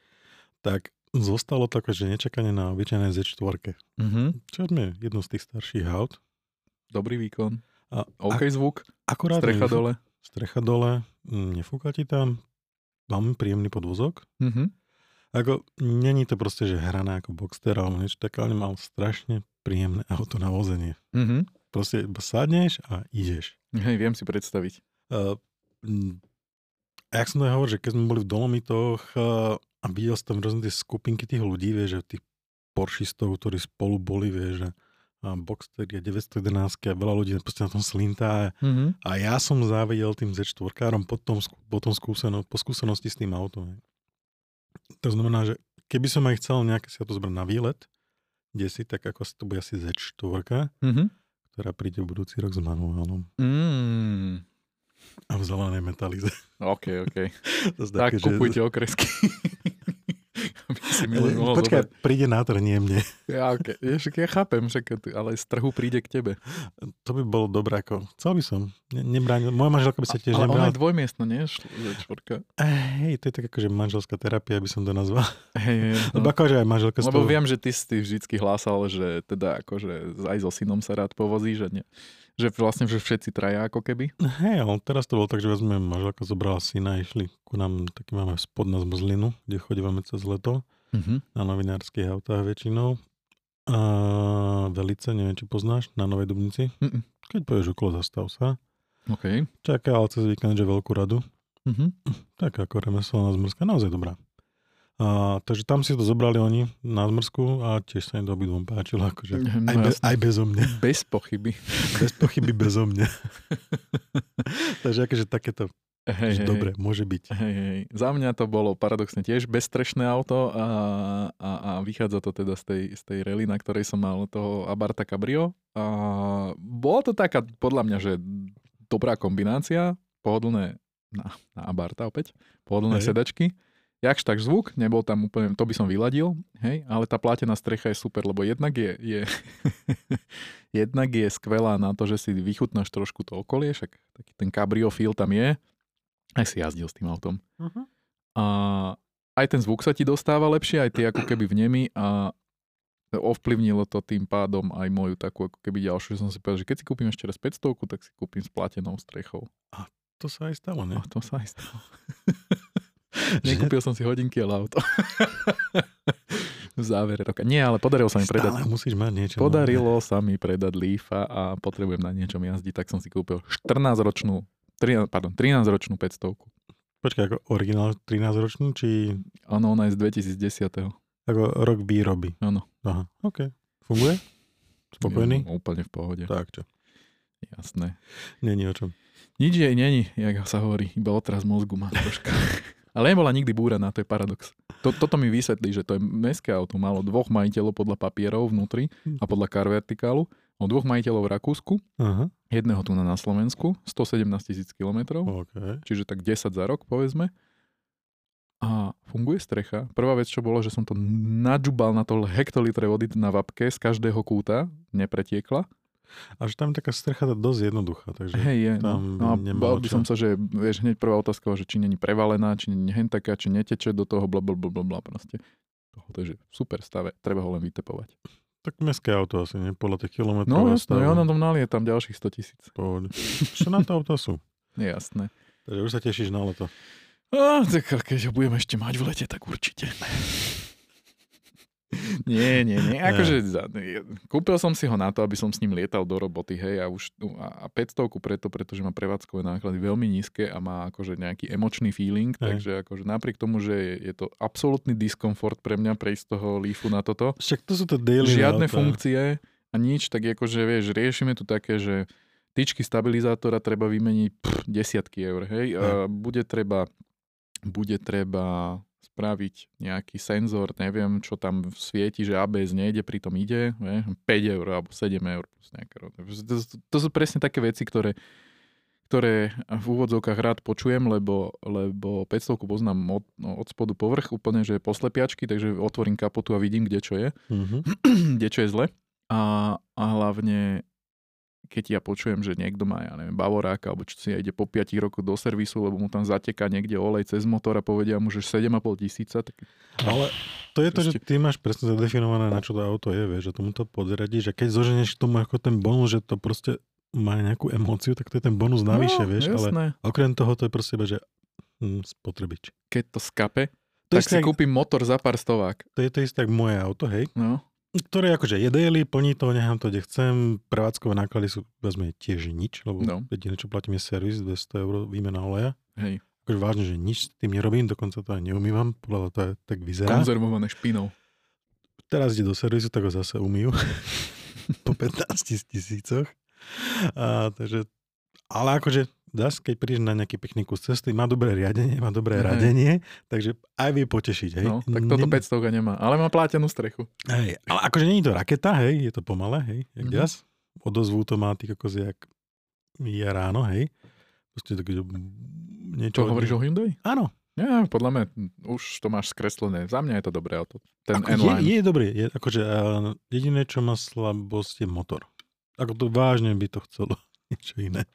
tak zostalo to akože nečakanie na obyčajné Z4. Mhm. Čo sme jedno z tých starších aut. Dobrý výkon. A, OK zvuk, akurát strecha nefú- dole. strecha dole, mm, nefúka ti tam, veľmi príjemný podvozok. Mhm. Ako, není to proste, že hraná ako Boxster alebo niečo také, ale mal strašne príjemné auto na vozenie. Mhm. Proste sadneš a ideš. Hej, viem si predstaviť. Uh, a jak som to hovoril, že keď sme boli v Dolomitoch uh, a videl som tam rôzne tie skupinky tých ľudí, vieš, že tých Porschistov, ktorí spolu boli, vieš, že Boxster je 911 a veľa ľudí proste na tom slintá Mhm. a ja som závidel tým Z4-károm po, tom, po, tom skúseno, po skúsenosti s tým autom. To znamená, že keby som aj chcel nejaké si to zobrať na výlet, kde si, tak ako to bude asi Z4, Mhm. ktorá príde v budúci rok s manuálom Mm. a v zelenej metalize. OK, OK. *laughs* Tak že- kupujte okresky. Mohol Počkaj, zobrať. príde na trh, nie mne. Ja, okay. Jež, ja chápem, že keď, ale z trhu príde k tebe. To by bolo dobré, ako chcel by som. Ne, nebráň, moja manželka by sa tiež ale ona nebrala. je dvojmiestna, nie? Čtvorka. Hej, to je tak akože manželská terapia, by som to nazval. Hej, hej, Lebo no. akože aj manželka Lebo toho- viem, že ty si vždycky hlásal, že teda akože aj so synom sa rád povozí, že, nie, že vlastne že všetci traja ako keby. Hej, ale teraz to bolo tak, že vezme manželka zobrala syna a išli ku nám, taký máme spod na zmrzlinu, kde chodívame cez leto, Mhm. na novinárskych autách väčšinou. A Velice, neviem, či poznáš, na Novej Dubnici. Mm-mm. Keď povieš okolo, zastav sa. OK. Čaká ale cez víkend, že veľkú radu. Mhm. *clears throat* Tak ako remeselná zmrzka, naozaj dobrá. A, takže tam si to zobrali oni na zmrzku a tiež sa im to obidvom páčilo, akože No aj, bez, jasné. aj bezo mňa. Bez pochyby. Bez pochyby bezo mňa. *laughs* takže akože takéto, Hej, hej, dobre, môže byť. Hej, hej. Za mňa to bolo paradoxne tiež bezstrešné auto a, a, a vychádza to teda z tej, z tej rally, na ktorej som mal toho Abarta Cabrio. A bolo to taká, podľa mňa, že dobrá kombinácia, pohodlné na, na Abarta opäť, pohodlné Hej. sedačky. Jakž tak zvuk, nebol tam úplne, to by som vyladil, hej, ale tá plátená strecha je super, lebo jednak je, je *laughs* jednak je skvelá na to, že si vychutnáš trošku to okolie, však taký ten cabrio feel tam je, aj si jazdil s tým autom. Uh-huh. A aj ten zvuk sa ti dostáva lepšie, aj ty ako keby v nemi a ovplyvnilo to tým pádom aj moju takú ako keby ďalšiu, že som si povedal, že keď si kúpim ešte raz 500, tak si kúpim s platenou strechou. To sa aj stalo, ne? A to sa aj stalo. *laughs* Nekúpil som si hodinky, ale auto. v závere roka. Nie, ale podarilo sa mi predať. Stále musíš mať niečo. Podarilo sa mi predať Leafa a potrebujem na niečom jazdiť, tak som si kúpil 14-ročnú, 13, pardon, 13-ročnú 500. Počkaj, ako originál 13-ročnú, či Áno, ona je z 2010. ako rok výroby? Áno. Aha, OK. Funguje? Spokojný? Ja, úplne v pohode. Tak čo. Jasné. Není o čom. Nič jej není, jak sa hovorí, iba otraz mozgu má troška. *laughs* Ale nebola nikdy búraná, to je paradox. To, toto mi vysvetlí, že to je mestské auto, malo dvoch majiteľov podľa papierov vnútri a podľa car vertikálu, o dvoch majiteľov v Rakúsku, Aha, jedného tu na, Slovensku, 117 tisíc kilometrov, OK. čiže tak 10 za rok, povedzme. A funguje strecha. Prvá vec, čo bolo, že som to nadžubal na to hektolitre vody na vapke z každého kúta, nepretiekla. Až tam je taká strecha dosť jednoduchá, takže Hej, je, no. tam no a nemalo bal by som sa, že vieš, hneď prvá otázka, že či není prevalená, či není hen taká, či neteče do toho, bla, bla, bla, bla, proste. To je že super stave, treba ho len vytepovať. Tak mestské auto asi, nie? Podľa tých kilometrov. No jasné, ja na tom nalie tam ďalších 100 tisíc. Pohode. Čo na to auto sú? Jasné. Takže už sa tešíš na leto. A, tak keď ho budeme ešte mať v lete, tak určite. *laughs* Nie, nie, nie. Akože kúpil som si ho na to, aby som s ním lietal do roboty, hej, a už no, a a 500 preto, pretože má prevádzkové náklady veľmi nízke a má akože nejaký emočný feeling, Hej. takže akože napriek tomu, že je, je to absolútny diskomfort pre mňa prejsť z toho lífu na toto, Však to sú to daily žiadne auta. funkcie a nič, tak akože vieš, riešime tu také, že tyčky stabilizátora treba vymeniť pff, desiatky eur, hej, a bude treba bude treba spraviť nejaký senzor, neviem, čo tam svieti, že ABS nejde, pritom ide, vie, 5 eur alebo 7 eur. plus nejaké To, to, sú presne také veci, ktoré, ktoré v úvodzovkách rád počujem, lebo, lebo 500 poznám od, no, od spodu povrch, úplne, že poslepiačky, takže otvorím kapotu a vidím, kde čo je Mhm. *clears throat* kde čo je zle. A, a hlavne, keď ja počujem, že niekto má, ja neviem, Bavoráka, alebo čo si ide po 5 rokoch do servisu, lebo mu tam zateká niekde olej cez motor a povedia mu, že 7,5 tisíca, tak Ale to je to, že Proste- ty máš presne zadefinované, na čo to auto je, vieš, že tomu to podradíš a keď zoženeš k tomu ako ten bonus, že to proste má nejakú emóciu, tak to je ten bonus navyše, no, vieš, ale jasné. okrem toho to je proste iba, že hm, spotrebič. Keď to skape, To, tak si tak, kúpim motor za pár stovák. to je to isté, ako moje auto, hej, No, ktoré akože je daily, plní to, nechám to, kde chcem, prevádzkové náklady sú, vezme tiež nič, lebo No. jediné, čo platím je servis, 200 eur výmena oleja. hej, Akože vážne, že nič s tým nerobím, dokonca to aj neumývam, podľa to aj tak vyzerá. konzervované špinou. Teraz ide do servisu, tak ho zase umýjú *laughs* po 15 tisícoch. A, takže, ale akože zas, keď prídeš na nejaký pekný kus cesty, má dobré riadenie, má dobré Hej. radenie, takže aj vie potešiť, hej. No, tak toto Ne- 500 nemá, ale má plátenú strechu. Hej, ale akože je to raketa, hej, je to pomalé, hej, jak Mhm. mm-hmm. jas. Odozvú to má ty kokos, jak je ráno, hej. Proste také, že niečo... Čo hovoríš o Hyundai? Áno, Ja, podľa mňa už to máš skreslené. Za mňa je to dobré auto. Ten Ako, je, N-Line. je dobrý, je, akože uh, jediné, čo má slabosť je motor. Ako to vážne by to chcelo niečo iné.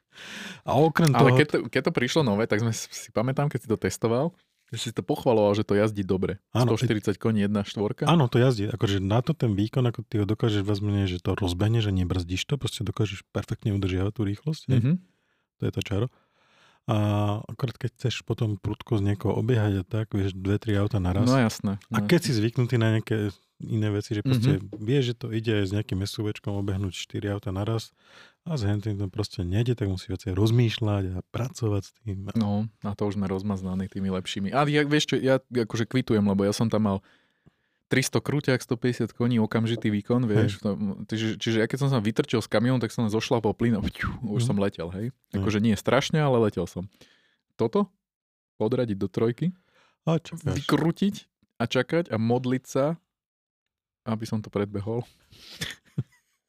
A okrem Ale toho... keď to, keď to prišlo nové, tak sme si, pamätám, keď si to testoval, že si to pochvaloval, že to jazdí dobre. Áno, 140 koní, jedna štvorka. Áno, to jazdí. Akože na to ten výkon, ako ty ho dokážeš vezmene, že to rozbehne, že nebrzdíš to, proste dokážeš perfektne udržiavať tú rýchlosť. Mm. Mhm. To je to čaro. A akorát keď chceš potom prudko z niekoho obiehať a tak, vieš, dve, tri auta naraz. No jasné. A No. keď si zvyknutý na nejaké iné veci, že proste mm-hmm. vieš, že to ide aj s nejakým SUVčkom obehnúť 4 auta naraz a s hentým to proste nejde, tak musí viacej rozmýšľať a pracovať s tým. No, na to už sme rozmaznaní tými lepšími. Ale ja, vieš čo, ja akože kvitujem, lebo ja som tam mal 300 krúťak, 150 koní, okamžitý výkon, vieš. To, čiže, čiže ja keď som sa vytrčil s kamiónom, tak som zošla po plyn a pťu, už Mhm. som letel, hej. Akože nie strašne, ale letel som. Toto, odradiť do trojky, A čakáš. vykrútiť a čakať a modliť sa, aby som to predbehol.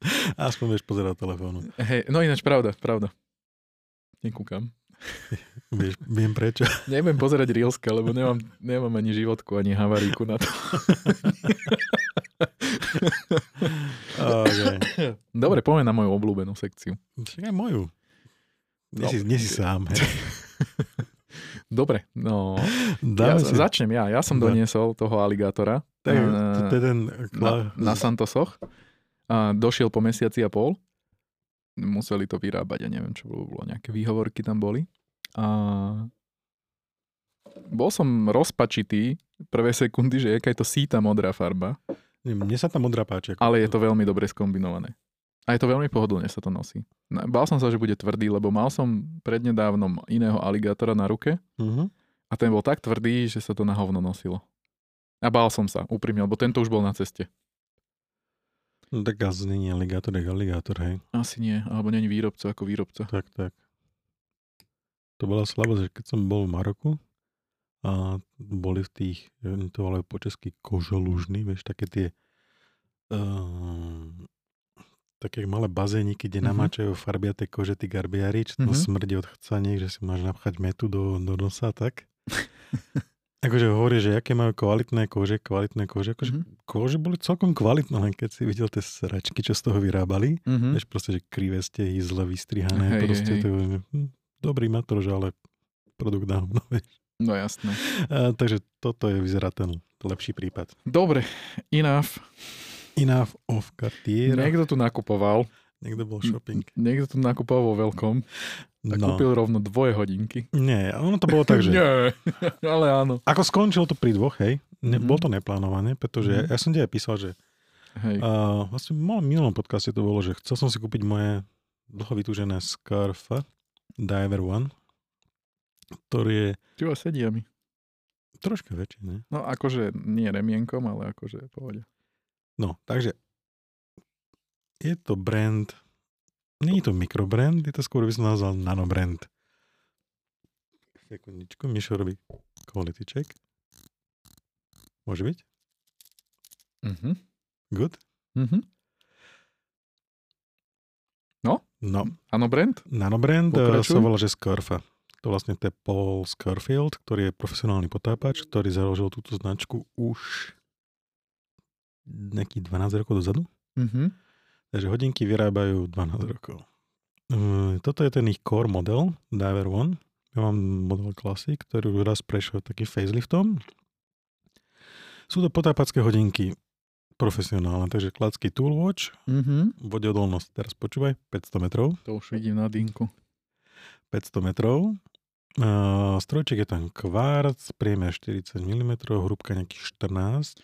*laughs* Aspoň vieš pozerať telefónu. Hej, no ináč pravda, pravda. Nekúkam. *laughs* Vieš, viem prečo. *laughs* Neviem pozerať Reelska, lebo nemám, nemám ani životku, ani havaríku na to. okay. Dobre, poďme na moju obľúbenú sekciu. Však aj moju. Nie, No. si, nie si sám. Hej. Dobre, no. Ja, Dáme si. začnem ja. Ja som doniesol toho aligátora Tak, eh, to, to je ten... na, na Santosoch. A došiel po mesiaci a pol. Museli to vyrábať, ja neviem, čo bolo, bolo nejaké výhovorky tam boli. A bol som rozpačitý prvé sekundy, že jaká je to síta modrá farba, Mne sa tá modrá páči. Ako ale je to veľmi dobre skombinované. A je to veľmi pohodlne sa to nosí. No, Bál som sa, že bude tvrdý, lebo mal som prednedávnom iného aligátora na ruke Uh-huh. a ten bol tak tvrdý, že sa to na hovno nosilo. A bál som sa, úprimne, lebo tento už bol na ceste. No, tak asi není aligátor, jak aligátor, hej. Asi nie, alebo není výrobca ako výrobca. Tak, tak. To bola slabosť, že keď som bol v Maroku a boli v tých, to volajú po česky kožolužny, vieš, také tie uh, také malé bazéniky, kde Mhm. namáčajú farbiaté kože tí garbiari, čo to Mhm. smrdí od chcaniek, že si máš napchať metu do, do nosa, tak. *laughs* Akože hovorí, že aké majú kvalitné kože, kvalitné kože. Akože Mhm. kože boli celkom kvalitné, len keď si videl tie sračky, čo z toho vyrábali. Mhm. Vieš, proste, že krivé stehy, zle vystrihané. Hej, proste hej. to, hm, dobrý matrož, ale produkt na hovno, vieš. No jasné. A, takže toto je, vyzerá ten lepší prípad. Dobre, enough. Enough of Cartier. Niekto tu nakupoval. Niekto bol shopping. Niekto tu nakupoval vo veľkom a No. kúpil rovno dvoje hodinky. Nie, ono to bolo tak, že... *laughs* Nie, ale áno. Ako skončilo to pri dvoch, hej, ne, Mhm. bolo to neplánované, pretože Mhm. ja som ti aj písal, že Hej. uh, vlastne v minulom podcaste to bolo, že chcel som si kúpiť moje dlho vytúžené Scarf Diver One, ktorý je Čo sedia mi. troška väčší, ne? No akože nie remienkom, ale akože pohode. No, takže je to brand, je to mikrobrand, je to skôr by som nazval nanobrand. Sekundičku, Mišo robí quality check. Môže byť? Mhm. Good? Mhm. No, Áno, Brent? nanobrand eh, Pokračuj. sa volá, že Scarfa. To vlastne to je Paul Scarfield, ktorý je profesionálny potápač, ktorý založil túto značku už nejakých 12 rokov dozadu. Mhm. Takže hodinky vyrábajú 12 rokov. Mm, Toto je ten ich core model, Diver One. Ja mám model Classic, ktorý už raz prešiel takým faceliftom. Sú to potápacké hodinky profesionálne, takže klacký toolwatch, Mhm. vodeodolnosť, teraz počúvaj, 500 metrov. To už vidím na dinku. 500 metrov. Uh, strojček je tam kvarc, priemer 40 mm, hrúbka nejakých 14.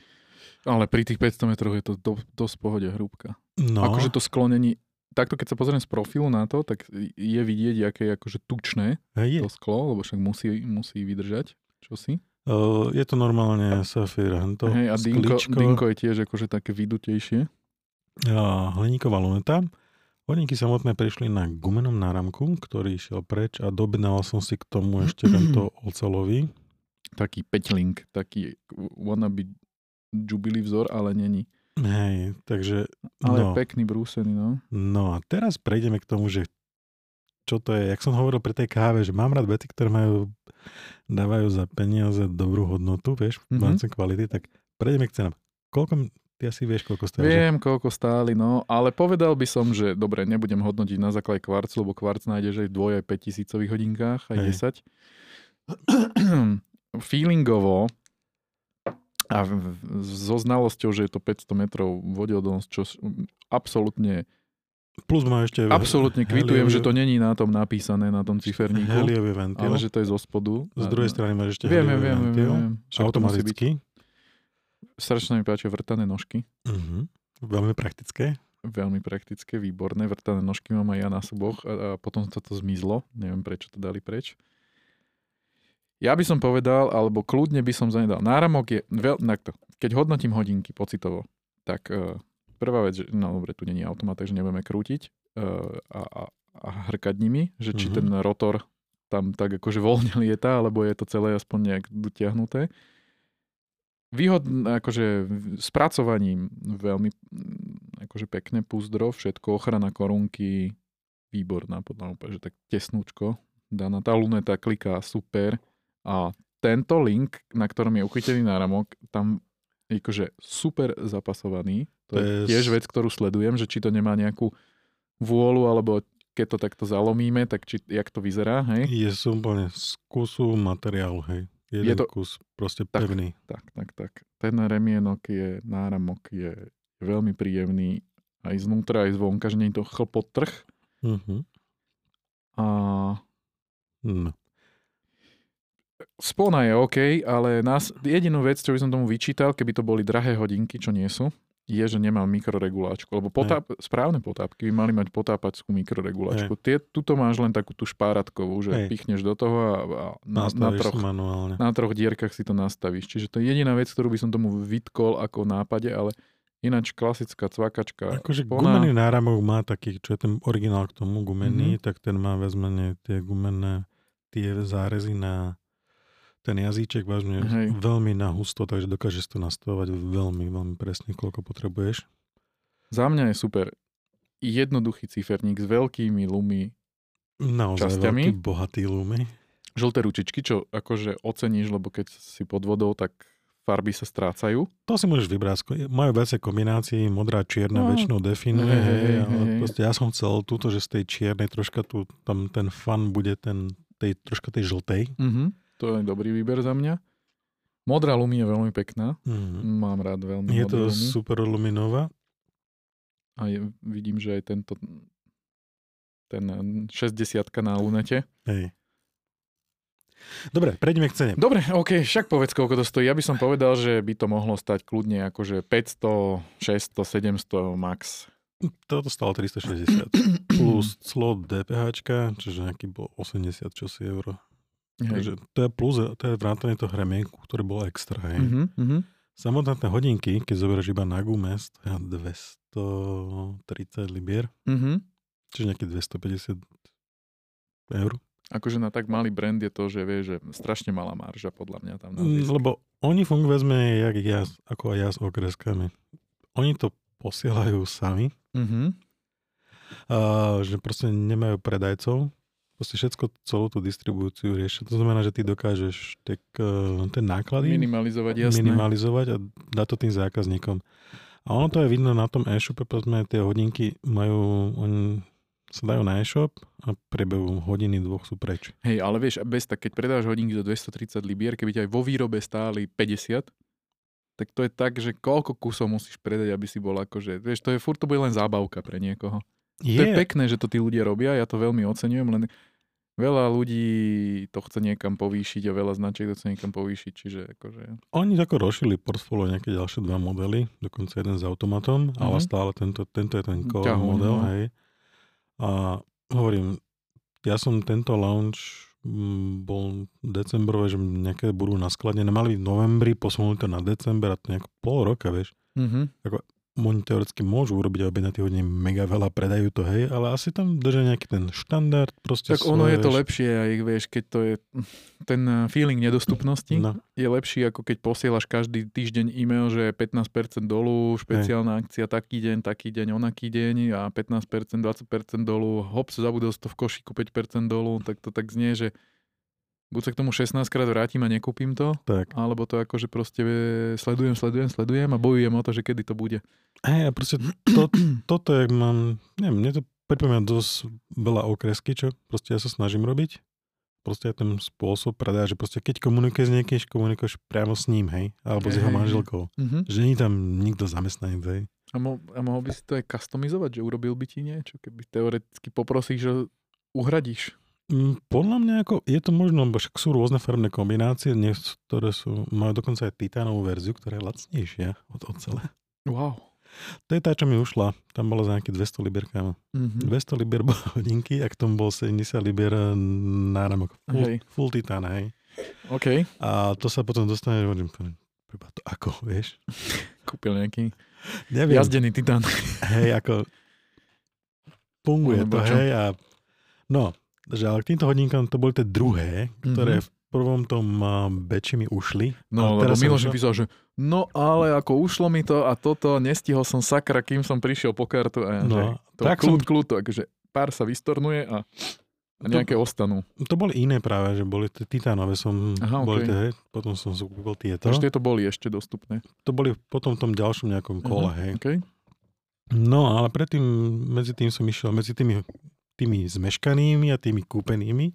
Ale pri tých 500 metroch je to do, dosť pohode hrúbka. No, Akože to sklonení, takto keď sa pozriem z profilu na to, tak je vidieť, aké je akože tučné je. to sklo, lebo však musí, musí vydržať. Čo si? Uh, je to normálne Sapphire Hento, Hej, a dinko, dinko je tiež akože také vydutejšie. a hliníková luneta. Hodinky samotné prišli na gumenom náramku, ktorý išiel preč a dobnal som si k tomu *clears throat* ešte tento ocelový. Taký peťlink, taký wannabe jubilee vzor, ale není. Hej, takže Ale no, pekný brúsený, no. no a teraz prejdeme k tomu, že čo to je, jak som hovoril pri tej káve, že mám rád veci, ktoré majú, dávajú za peniaze dobrú hodnotu, vieš, Mhm. rámci kvality, tak prejdeme k cenám. Koľko, ty asi vieš, koľko stále? Viem, koľko stáli, no, ale povedal by som, že dobre, nebudem hodnotiť na základe kvarcu, lebo kvarc nájdeš aj v dvoj, aj 5 tisícových hodinkách, aj Hej. 10. *clears throat* Feelingovo a so znalosťou, že je to 500 metrov vodeodolnosť, čo absolútne, Plus má ešte absolútne kvitujem, že to není na tom napísané, na tom ciferníku, heliový ventil. ale že to je zo spodu. Z druhej strany máš ešte Viem, viem, viem, viem, ventil. viem. Byť. Automaticky. Strašne mi páčia vrtané nožky. Mhm. Veľmi praktické. Veľmi praktické, výborné. Vrtané nožky mám aj ja na soboch a, a potom to zmizlo. Neviem, prečo to dali preč. Ja by som povedal, alebo kľudne by som zanedal. Náramok je veľ... Nakto. Keď hodnotím hodinky pocitovo, tak uh, prvá vec, že, no dobre, tu není automat, takže nebudeme krútiť uh, a, a, a hrkať nimi, že či Mhm. ten rotor tam tak akože voľne *laughs* lieta, alebo je to celé aspoň nejak dotiahnuté. Výhod, akože spracovaním veľmi akože pekné púzdro, všetko, ochrana korunky, výborná, podľa mňa že tak tesnúčko daná. Tá luneta kliká super a tento link, na ktorom je uchytený náramok, tam je akože super zapasovaný. To, je tiež vec, ktorú sledujem, že či to nemá nejakú vôľu, alebo keď to takto zalomíme, tak či, jak to vyzerá, hej? Je úplne z kusu materiálu, hej. Jeden Je to- kus, proste Tak. pevný. Tak, tak, tak. Ten remienok je, náramok je veľmi príjemný aj znútra, aj zvonka, že nie je to chlpotrh. Mhm. A No. Spona je OK, ale nás, jedinú vec, čo by som tomu vyčítal, keby to boli drahé hodinky, čo nie sú, je, že nemá mikroregulačku. Lebo potáp, správne potápky by mali mať potápačskú mikroregulačku. Tie, tuto máš len takú tú špáratkovú, že Hej. pichneš do toho a, a na, na, troch, manuálne. na troch dierkach si to nastavíš. Čiže to je jediná vec, ktorú by som tomu vytkol ako nápade, ale ináč klasická cvakačka. Akože spona, gumený náramok má taký, čo je ten originál k tomu gumený, tak ten má viac menej tie gumené, tie zárezy na ten jazyček vážne Hej. veľmi na husto, takže dokážeš to nastavovať veľmi, veľmi presne, koľko potrebuješ. Za mňa je super jednoduchý ciferník s veľkými lumy Naozaj Časťami? veľký, bohatý lumy. Žlté ručičky, čo akože oceníš, lebo keď si pod vodou, tak farby sa strácajú. To si môžeš vybrať. Majú viacej kombinácií, modrá, čierna, No. väčšinou definuje. Hej, Hej, hej, hej. proste ja som chcel túto, že z tej čiernej troška tu, tam ten fan bude ten, tej, troška tej žltej. Mhm. To je dobrý výber za mňa. Modrá lumi je veľmi pekná. Mhm. Mám rád veľmi Je to lumi. super luminová. A je, vidím, že aj tento ten 60 na lunete. Hej. Dobre, prejdeme k cene. Dobre, OK, však povedz, koľko to stojí. Ja by som povedal, že by to mohlo stať kľudne akože 500, 600, 700 max. Toto stalo 360. *clears throat* Plus slot DPH, čiže nejaký bol 80 čosi euro. Hej. Takže to je plus, to je vrátane toho hremienku, ktorý bol extra. Hej. Mhm, mhm. Samotné tie hodinky, keď zoberieš iba na gumes, to je 230 libier, Mhm. čiže nejaký 250 eur. Akože na tak malý brand je to, že vie, že strašne malá marža podľa mňa tam na Mm, zisk. Lebo oni fungujú vezme, jak ja, ako aj ja s okreskami. Oni to posielajú sami, Mhm. a že proste nemajú predajcov, proste všetko, celú tú distribúciu riešia. To znamená, že ty dokážeš tak, eh, ten náklady Minimalizovať, jasné. minimalizovať a dať to tým zákazníkom. A ono to je vidno na tom e-shope, povedzme, tie hodinky majú, oni sa dajú na e-shop a priebehu hodiny, dvoch sú preč. Hej, ale vieš, bez tak, keď predáš hodinky za 230 libier, keby ťa aj vo výrobe stáli 50, tak to je tak, že koľko kusov musíš predať, aby si bol akože, vieš, to je furt to bude len zábavka pre niekoho. Je, To je pekné, že to tí ľudia robia, ja to veľmi oceňujem, len veľa ľudí to chce niekam povýšiť a veľa značiek to chce niekam povýšiť, čiže akože... Oni tako rozšili portfólio nejaké ďalšie dva modely, dokonca jeden s automatom, ale Mhm. stále tento, tento je ten core Ťahuň, model, no. hej. A hovorím, ja som tento launch mm, bol decembrové, že nejaké budú naskladené. Mali byť v novembri, posunuli to na december a to nejako pol roka, vieš. Mhm. Oni teoreticky môžu urobiť tie hodiny mega veľa, predajú to, hej, ale asi tam držia nejaký ten štandard, proste Tak ono je svoje, to vieš. lepšie aj, vieš, keď to je ten eh, feeling nedostupnosti No, je lepší, ako keď posielaš každý týždeň e-mail, že je 15% dolu, špeciálna akcia taký deň, taký deň, onaký deň a 15%, 20% dolu, hop, zabudol si to v košíku 5% dolu, tak to tak znie, že buď sa k tomu 16 krát vrátim a nekúpim to, tak. alebo to akože proste sledujem, sledujem, sledujem a bojujem o to, že kedy to bude. Hej, a proste to, *clears throat* toto je, mám, neviem, mne to pripomína dosť veľa okresky, čo proste ja sa snažím robiť. Proste je ten spôsob predaja, že proste keď komunikuješ s niekým, komunikuješ priamo s ním, hej, alebo s Hej, jeho manželkou. Mhm. Že nie tam nikto zamestnanec, hej. A, mo- a mohol by si to aj customizovať, že urobil by ti niečo, keby teoreticky poprosíš, že uhradíš. Mm, Podľa mňa ako, je to možno, bo však sú rôzne farbné kombinácie, niektoré sú, majú dokonca aj titánovú verziu, ktorá je lacnejšia od ocele. Wow. To je tá, čo mi ušla. Tam bolo za nejaké 200 liber, kámo. Mhm. 200 liber bolo *laughs* hodinky a k tomu bol 70 liber náramok. Full, Hej. full titán, hej. OK. A to sa potom dostane, že hovorím, preba to ako, *laughs* vieš? Kúpil nejaký Neviem, jazdený titán. hej, ako funguje Alebo to, čo? hej, a no, že ale k týmto hodinkám to boli tie druhé, ktoré Mhm. v prvom tom beči mi ušli. No, a lebo teraz som Miloš písal, že no ale ako ušlo mi to a toto, nestihol som sakra, kým som prišiel po kartu a ja, No, že to tak kľud, som- kľud, to, akože pár sa vystornuje a, a nejaké ostanú. To boli iné práve, že boli tie titánové, som, Aha, boli okej. tie, potom som kúpil tieto. Takže tieto boli ešte dostupné. To boli potom v tom ďalšom nejakom kole, Mhm, hej. Okay. No, ale predtým, medzi tým som išiel, medzi tými, tými zmeškanými a tými kúpenými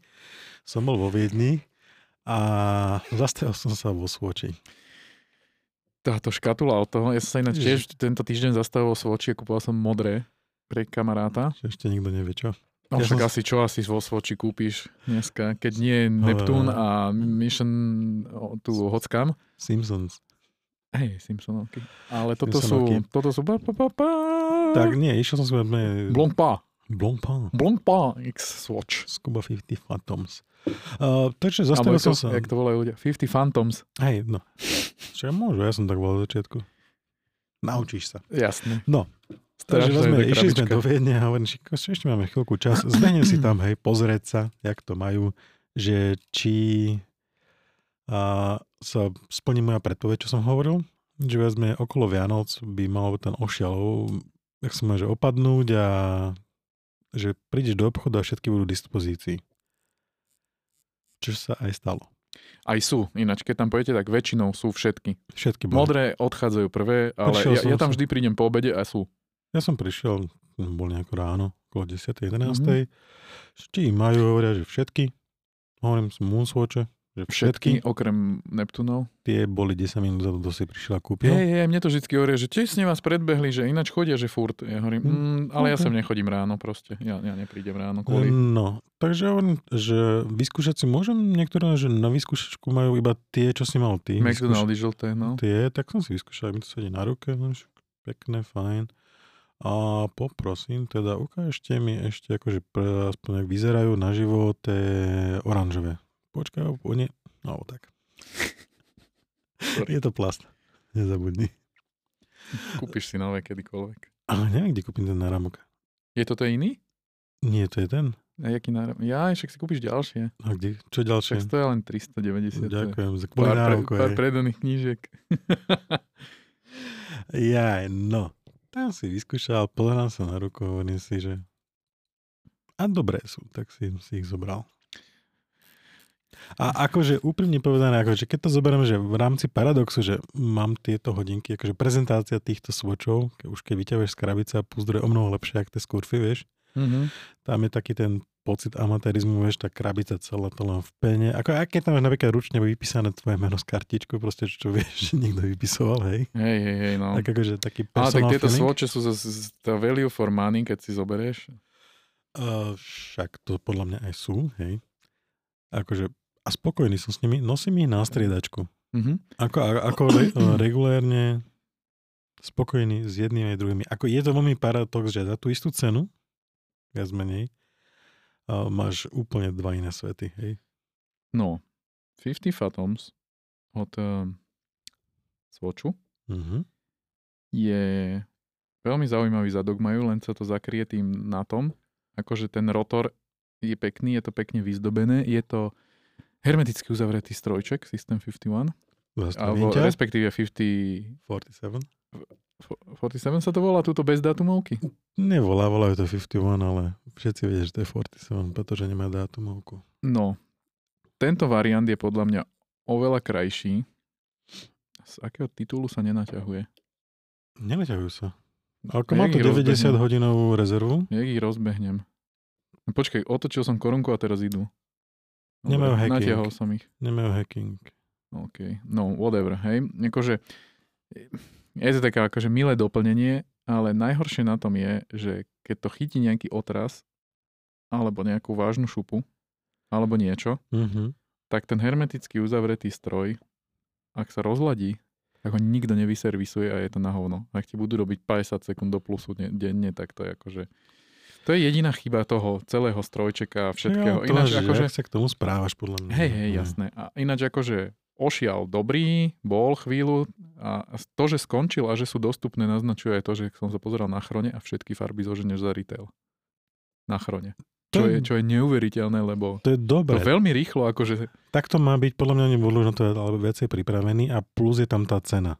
som bol vo Viedni a zastavil som sa vo Svoči. Táto škatula od toho, ja som sa ináč tiež tento týždeň zastavil svoči a kúpil som modré pre kamaráta. Ešte nikto nevie čo. No Ja však som- asi čo asi vo svoči kúpiš dneska, keď nie je Neptún a Mission tu hockam. Simpsons. Hej, Simpsonovky. Ale toto sú, Simpsonovky. toto sú ba, ba, ba, ba. Tak nie, išiel som sme... Blancpain. Blancpain. Blancpain X Swatch. Scuba 50 Phantoms. Uh, takže zastavil som sa. jak to volajú ľudia. 50 Phantoms. Hej, no. Čo ja môžu, ja som tak volal začiatku. Naučíš sa. Jasné. No. Takže sme, išli sme do Viedne a hovorím, že ešte máme chvíľku čas. Zbehnem si tam, hej, pozrieť sa, jak to majú, že či a, sa splní moja predpoveď, čo som hovoril, že vezme okolo Vianoc by mal ten ošial, jak sa má, že opadnúť a že prídeš do obchodu a všetky budú v dispozícii. Čo sa aj stalo. Aj sú, ináč keď tam pojete, tak väčšinou sú všetky. Všetky boli. Modré odchádzajú prvé, ale Prišiel ja, ja tam vždy prídem po obede a sú. Ja som prišiel, bol nejako ráno, okolo 10. 11. Mhm. Či majú, hovoria, že všetky. Hovorím, som Moonswatche, že všetky. Všetky, okrem Neptunov. Tie boli 10 minút za to, si prišiel a kúpil. Hej, hej, mne to vždy hovoria, že tiež ste vás predbehli, že ináč chodia, že furt. Ja hovorím, Mm, mm, ale ja ok. sem nechodím ráno proste. Ja, ja neprídem ráno kvôli. No, takže hovorím, že vyskúšať si môžem niektoré, že na vyskúšačku majú iba tie, čo si mal ty. McDonald's žlté, no. Tie, tak som si vyskúšal, mi to sedí na ruke, no, pekné, fajn. A poprosím, teda ukážte mi ešte, akože pre, aspoň, vyzerajú naživo tie oranžové. Počkaj, o nie, no tak. Sorry. Je to plast, nezabudni. Kúpiš si nové kedykoľvek. Ale neviem, kde kúpim ten náramok. Je toto iný? Nie, to je ten. A jaký náram? Ja, však si kúpiš ďalšie. A kde? Čo Však ďalšie? stoja len 390. to je Ďakujem za kvôli Pár, náramku. pár hej. predaných knížiek. *laughs* Jaj, no. Tam si vyskúšal, pozerám sa na ruku, hovorím si, že a dobré sú, tak si, si ich zobral. A akože úprimne povedané, akože keď to zoberiem, že v rámci paradoxu, že mám tieto hodinky, akože prezentácia týchto svočov, ke- už keď vyťahuješ z krabice a púzdro je o mnoho lepšie, ako tie skurfy, vieš, Mhm. tam je taký ten pocit amatérizmu, vieš, tá krabica celá to len v pene. Ako aj keď tam máš napríklad ručne vypísané tvoje meno z kartičku, proste čo vieš, že niekto vypisoval, hej. Hej, hej, hej, no. Tak akože taký Ale tak personal tieto feeling. svoče sú zase value for money, keď si zoberieš. Uh, však to podľa mňa aj sú, hej. Akože, a spokojný som s nimi, nosím ich na striedačku. Mhm. Ako, ako re, uh, *clears throat* regulérne spokojný s jednými aj druhými. Ako je to veľmi paradox, že za tú istú cenu, viac menej, uh, máš úplne dva iné svety, hej. No, 50 Fathoms od um, Swatchu Uh-huh. je veľmi zaujímavý zadok majú, len sa to zakrie tým na tom. Akože ten rotor je pekný, je to pekne vyzdobené, je to hermeticky uzavretý strojček, System 51, alebo respektíve 50, 47. 47 sa to volá, túto bez datumovky. Nevolá, volajú to 51, ale všetci vedia, že to je 47, pretože nemá dátumovku. No, tento variant je podľa mňa oveľa krajší. Z akého titulu sa nenaťahuje? Nenaťahujú sa. Ako má to ich 90 rozbehnem? hodinovú rezervu, Jak ich rozbehnem? No Počkaj, otočil som korunku a teraz idú. Nemajú hacking. Natiahol som ich. nemajú hacking. OK, no whatever, hej. Akože, je to také akože milé doplnenie, ale najhoršie na tom je, že keď to chytí nejaký otras, alebo nejakú vážnu šupu, alebo niečo, Uh-huh. tak ten hermeticky uzavretý stroj, ak sa rozladí, tak ho nikto nevyservisuje a je to na hovno. Ak ti budú robiť 50 sekúnd do plusu de- denne, tak to je akože... To je jediná chyba toho celého strojčeka a všetkého. Ja, to Ináč akože... sa k tomu správaš, podľa mňa. Hej, hej, jasné. A ináč akože ošial dobrý, bol chvíľu a to, že skončil a že sú dostupné, naznačuje aj to, že som sa pozeral na chrone a všetky farby zoženeš za retail. Na chrone. Čo To je, čo je neuveriteľné, lebo To je to dobré. veľmi rýchlo, akože Tak to má byť, podľa mňa oni budú na to alebo viacej pripravení a plus je tam tá cena.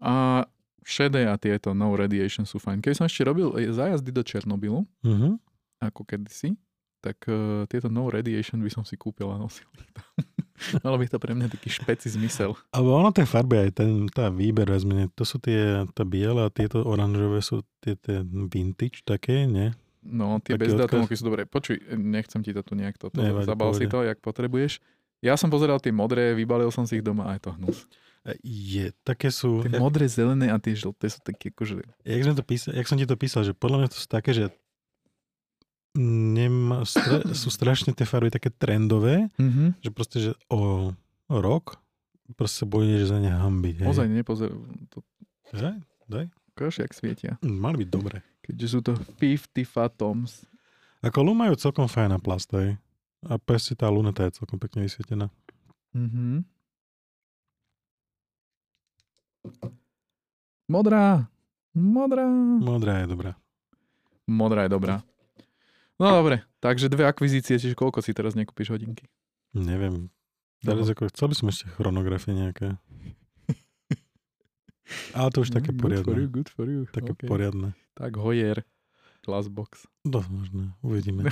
a šedé a tieto no radiation sú fajn. Keď som ešte robil e, zájazdy do Černobylu, Uh-huh. ako kedysi, tak uh, tieto no radiation by som si kúpil a nosil tam. *laughs* Malo by to pre mňa taký špeci zmysel. Ale ono tie farby, aj ten, tá výber, vezmene, to sú tie, tá biela a tieto oranžové sú tie, tie vintage také, nie? No, tie Taký bezdatumovky sú dobré. Počuj, nechcem ti to tu nejak toto, Nevadí, zabal si pohode. to, jak potrebuješ. Ja som pozeral tie modré, vybalil som si ich doma a je to hnus. Je, také sú, Tie modré, zelené a tie žlté sú také akože... jak, sme to písal, jak som ti to písal, že podľa mňa to sú také, že nemá, stra, *clears throat* sú strašne tie farby také trendové, Mm-hmm. že proste, že o, o rok proste sa budeš za ne hambiť. Ozaj nepozer... To Daj, daj. ukáž, jak svietia. Mali byť dobre. Keďže sú to 50 Fathoms. Ako Lu majú celkom fajn na plast, hej. A presne tá luneta je celkom pekne vysvietená. Mm-hmm. Modrá. Modrá. Modrá je dobrá. Modrá je dobrá. No dobre, takže dve akvizície, čiže koľko si teraz nekúpiš hodinky? Neviem. Teraz No. ako, chcel by som ešte chronografie nejaké. Ale to už *laughs* také Mm, Good for you, poriadne. good for you. Také okay. poriadne. Tak Hoyer, Glassbox. Dosť možné. Uvidíme.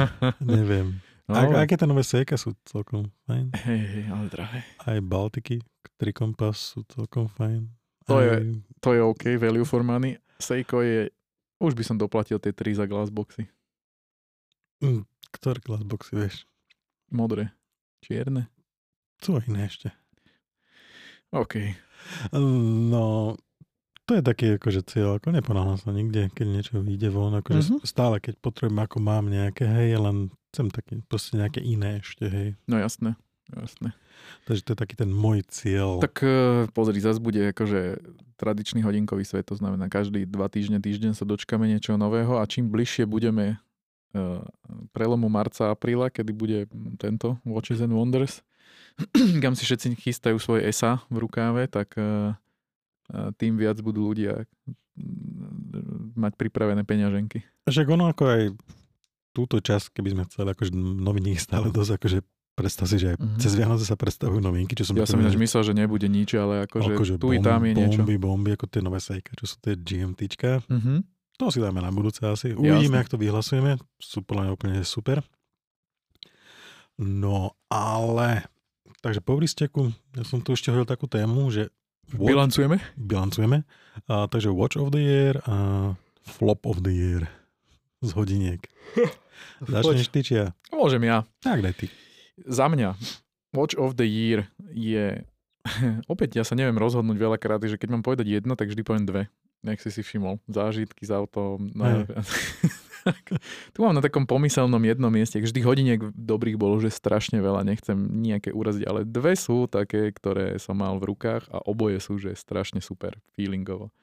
*laughs* Neviem. No, A, aké tie nové Seika sú celkom fajn. hej, hej, ale drahé. Aj Baltiky, tri kompas sú celkom fajn. To Aj, je- To je OK, value for money. Seiko je, už by som doplatil tie tri za glassboxy. Mm, Ktoré glassboxy, vieš? Modré, čierne. Aj iné ešte. OK. No, to je taký akože cieľ, ako neponáhľam sa nikde, keď niečo vyjde von, akože Mhm. mm-hmm. stále, keď potrebujem, ako mám nejaké, hej, len chcem také, proste nejaké iné ešte, hej. No jasné, jasné. Takže to je taký ten môj cieľ. Tak eh, pozri, zase bude akože tradičný hodinkový svet, to znamená každý dva týždne, týždeň sa dočkame niečo nového a čím bližšie budeme eh, prelomu marca, apríla, kedy bude tento Watches and Wonders, *clears throat* kam si všetci chystajú svoje ESA v rukáve, tak eh, tým viac budú ľudia mať pripravené peňaženky. Však ono ako aj túto časť, keby sme chceli, akože novinky stále dosť, akože predstav si, že aj Mhm. cez Vianoce sa predstavujú novinky, čo som Ja som ináč myslel, že nebude nič, ale akože, akože tu i tam je niečo. Bomby, bomby, ako tie nové Seika, čo sú tie GMTčka. Mhm. To si dáme na budúce asi. Uvidíme, jak to vyhlasujeme. Sú podľa mňa úplne super. No, ale... Takže po Vristeku, ja som tu ešte hovoril takú tému, že watch, Bilancujeme? bilancujeme. A, takže Watch of the Year a Flop of the Year z hodiniek. *laughs* Začneš ty, či ja? Môžem ja. Tak daj ty. Za mňa Watch of the Year je... *laughs* Opäť ja sa neviem rozhodnúť veľakrát, že keď mám povedať jedno, tak vždy poviem dve. Nech si si všimol. Zážitky z autom. No, *laughs* tu mám na takom pomyselnom jednom mieste. Vždy hodiniek dobrých bolo, že strašne veľa. Nechcem nejaké uraziť, ale dve sú také, ktoré som mal v rukách a oboje sú, že strašne super feelingovo.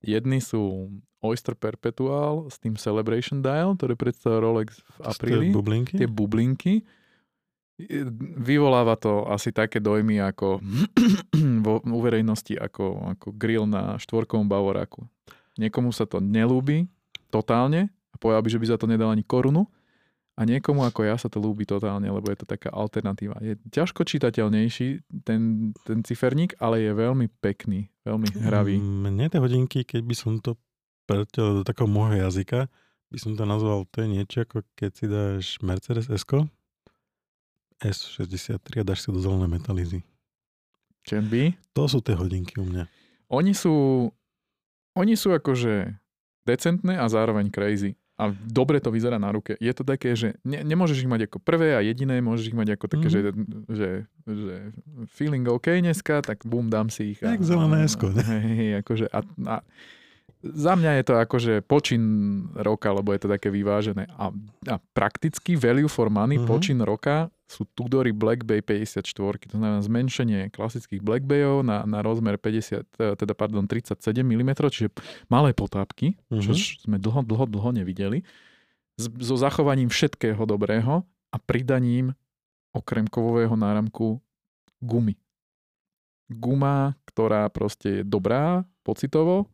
Jedni sú Oyster Perpetual s tým Celebration Dial, ktoré predstavil Rolex v sú tie apríli bublinky? tie bublinky. Vyvoláva to asi také dojmy ako *clears throat* vo, u ako, ako grill na štvorkovom bavoráku. Niekomu sa to nelúbi totálne a povedal by, že by za to nedal ani korunu a niekomu ako ja sa to ľúbi totálne, lebo je to taká alternatíva. Je ťažko čitateľnejší ten, ten ciferník, ale je veľmi pekný, veľmi hravý. Mne tie hodinky, keď by som to pretel do takého môjho jazyka, by som to nazval, to je niečo ako keď si dáš Mercedes s S63 a dáš si do zelené metalizy. Be. To sú tie hodinky u mňa. Oni sú, oni sú akože decentné a zároveň crazy. A dobre to vyzerá na ruke. Je to také, že ne, nemôžeš ich mať ako prvé a jediné, môžeš ich mať ako také, Mhm. že, že, že feeling OK dneska, tak bum, dám si ich. Jak zelené esko? Hej, *laughs* hej, akože a, a za mňa je to akože počin roka, lebo je to také vyvážené. A, a prakticky value for money, Mhm. počin roka sú Tudory Black Bay 54, to znamená zmenšenie klasických Black Bayov na, na rozmer 50, e, teda pardon, 37 mm, čiže malé potápky, čo Mhm. sme dlho, dlho, dlho nevideli, s, so zachovaním všetkého dobrého a pridaním okrem kovového náramku gumy. Guma, ktorá proste je dobrá pocitovo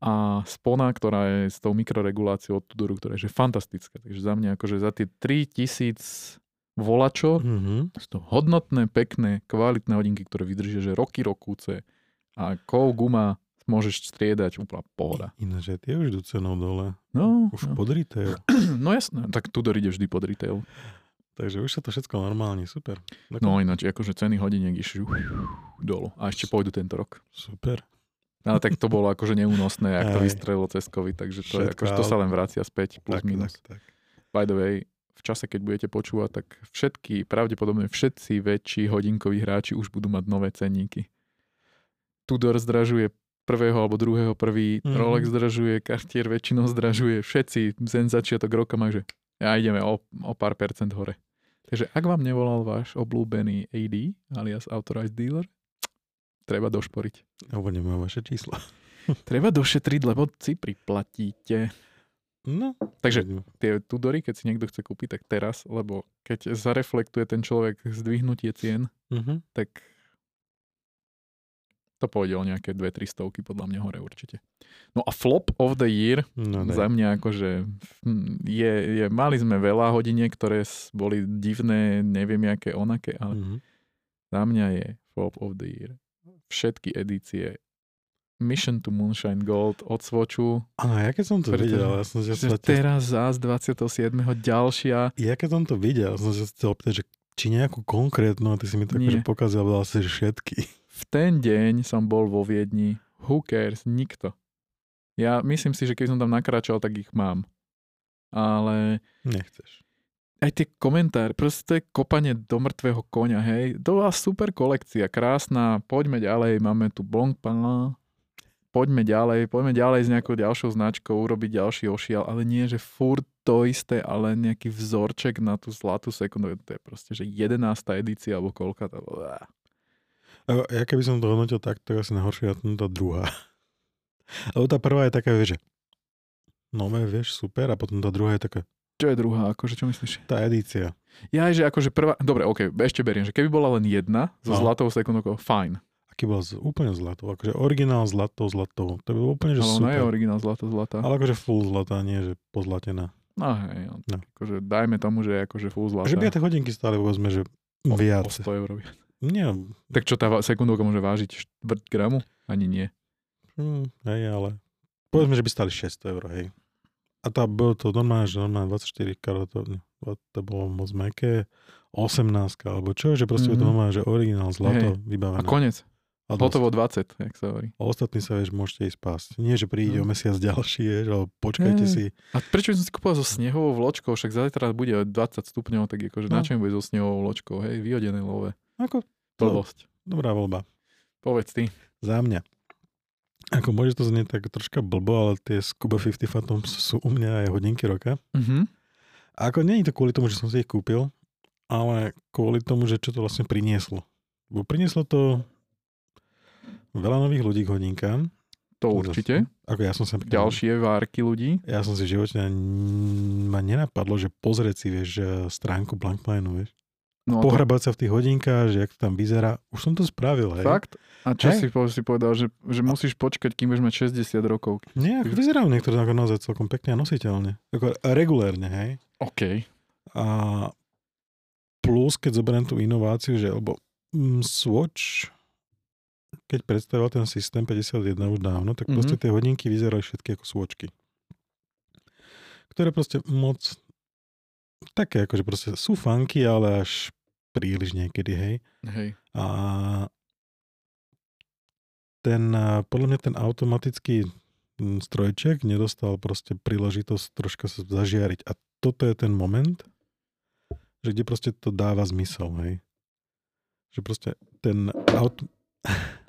a spona, ktorá je s tou mikroreguláciou od Tudoru, ktorá je že fantastická. Takže za mňa akože za tie 3000 volačo Mhm. sú to hodnotné, pekné, kvalitné hodinky, ktoré vydržia, že roky rokúce a kov guma môžeš striedať, úplná pohoda. Ináč aj tie už idú cenou dole. No, Už no. pod retail. *clears throat* no jasné, tak Tudor ide vždy pod retail. Takže už sa to všetko normálne, super. Tako- No ináč, akože ceny hodiniek išli dolu. A ešte pôjdu tento rok. Super. Ale tak to bolo akože neúnosné, ak to vystrelilo cez COVID, takže to, je, akože to sa len vracia späť, plus Tak, minus. tak, tak. By the way, v čase, keď budete počúvať, tak všetky, pravdepodobne všetci väčší hodinkoví hráči už budú mať nové cenníky. Tudor zdražuje prvého alebo druhého prvý, Mhm. Rolex zdražuje, Cartier väčšinou zdražuje, všetci ten začiatok roka má, že ja ideme o, o pár percent hore. Takže ak vám nevolal váš obľúbený AD, alias Authorized Dealer, treba došporiť. Alebo nemám vaše čísla. Treba došetriť, lebo si priplatíte. No. Takže tie Tudory, keď si niekto chce kúpiť, tak teraz, lebo keď zareflektuje ten človek zdvihnutie cien, Mhm. tak to pôjde o nejaké 2-3 stovky podľa mňa hore určite. No a flop of the year No, za mňa akože hm, je, je, mali sme veľa hodiniek, ktoré boli divné, neviem aké onaké, ale Mhm. za mňa je flop of the year. Všetky edície Mission to Moonshine Gold od Swatchu. Áno, ja keď som to Pretože- videl, ja som sa Že chcel, teraz zás 27. ďalšia. ja keď som to videl, som sa chcel opýtať, že či nejakú konkrétnu, a ty si mi tak Nie. že pokazal asi všetky. V ten deň som bol vo Viedni. Who cares? Nikto. Ja myslím si, že keď som tam nakračal, tak ich mám. Ale Nechceš. aj tie komentáre, proste to je kopanie do mŕtvého konia, hej. To bola super kolekcia, krásna, poďme ďalej, máme tu Blancpain, poďme ďalej, poďme ďalej s nejakou ďalšou značkou, urobiť ďalší ošial, ale nie, že furt to isté, ale nejaký vzorček na tú zlatú sekundu, to je proste, že 11. edícia, alebo koľka to Ja keby som to hodnotil tak, to je asi najhoršia tá druhá. *laughs* Lebo tá prvá je taká, vieš, že nové, vieš, super, a potom tá druhá je taká, Čo je druhá, akože čo myslíš? tá edícia. Ja, že akože prvá, dobre, ok, ešte beriem, že keby bola len jedna so No. zlatou sekundou, fajn. Aký bol z, úplne zlatou, akože originál zlatou, zlatou. To by bolo úplne, že Ale ona je super. originál zlata, zlata. Ale akože full zlatá, nie že pozlatená. No hej, no, No. akože dajme tomu, že je akože full zlata. Že by tie hodinky stále povedzme, že o, viac. O 100 eur. Nie, Tak čo tá sekundovka môže vážiť štvrť gramu? Ani nie. hm, hej, ale povedzme, že by stali 600 eur, hej. A tá bolo to normálne, že normálne 24 karatov, to bolo moc meké, 18 alebo čo, že proste mm-hmm. to Mhm. normálne, že originál zlato Hej. vybavené. A konec. Hotovo 20, jak sa hovorí. A ostatní sa, vieš, môžete ísť spásť. Nie, že príde o No. mesiac ďalší, vieš, ale počkajte Hej. si. A prečo by som si kúpil so snehovou vločkou? Však zajtra bude 20 stupňov, tak akože No. na čo mi bude so snehovou vločkou? Hej, vyhodené love. Ako, Blbosť. dobrá voľba. Povedz ty. Za mňa. Ako môže to znieť tak troška blbo, ale tie Scuba 50 Phantoms sú u mňa aj hodinky roka. Mhm. A ako nie je to kvôli tomu, že som si ich kúpil, ale kvôli tomu, že čo to vlastne prinieslo. Bo prinieslo to veľa nových ľudí k hodinkám. To určite. Ako ja som sa... Ďalšie várky ľudí. Ja som si ani- ma nenapadlo, že pozrieť si, vieš, stránku Blankmanu, vieš. No, to, Pohrabať sa v tých hodinkách, že jak to tam vyzerá. Už som to spravil, hej. fakt? A čo Hej. si, si povedal, že, že musíš počkať, kým budeš mať 60 rokov? Nie, ako vyzerajú niektoré ako naozaj celkom pekne a nositeľne. Ako regulérne, hej. OK. A plus, keď zoberiem tú inováciu, že lebo mm, Swatch, keď predstavil ten systém 51 už dávno, tak proste Mhm. tie hodinky vyzerali všetky ako Swatchky. Ktoré proste moc také, akože proste sú funky, ale až príliš niekedy, hej. Hej. A ten, podľa mňa ten automatický mm, strojček nedostal proste príležitosť troška sa zažiariť. A toto je ten moment, že kde proste to dáva zmysel, hej. Že proste ten, auto,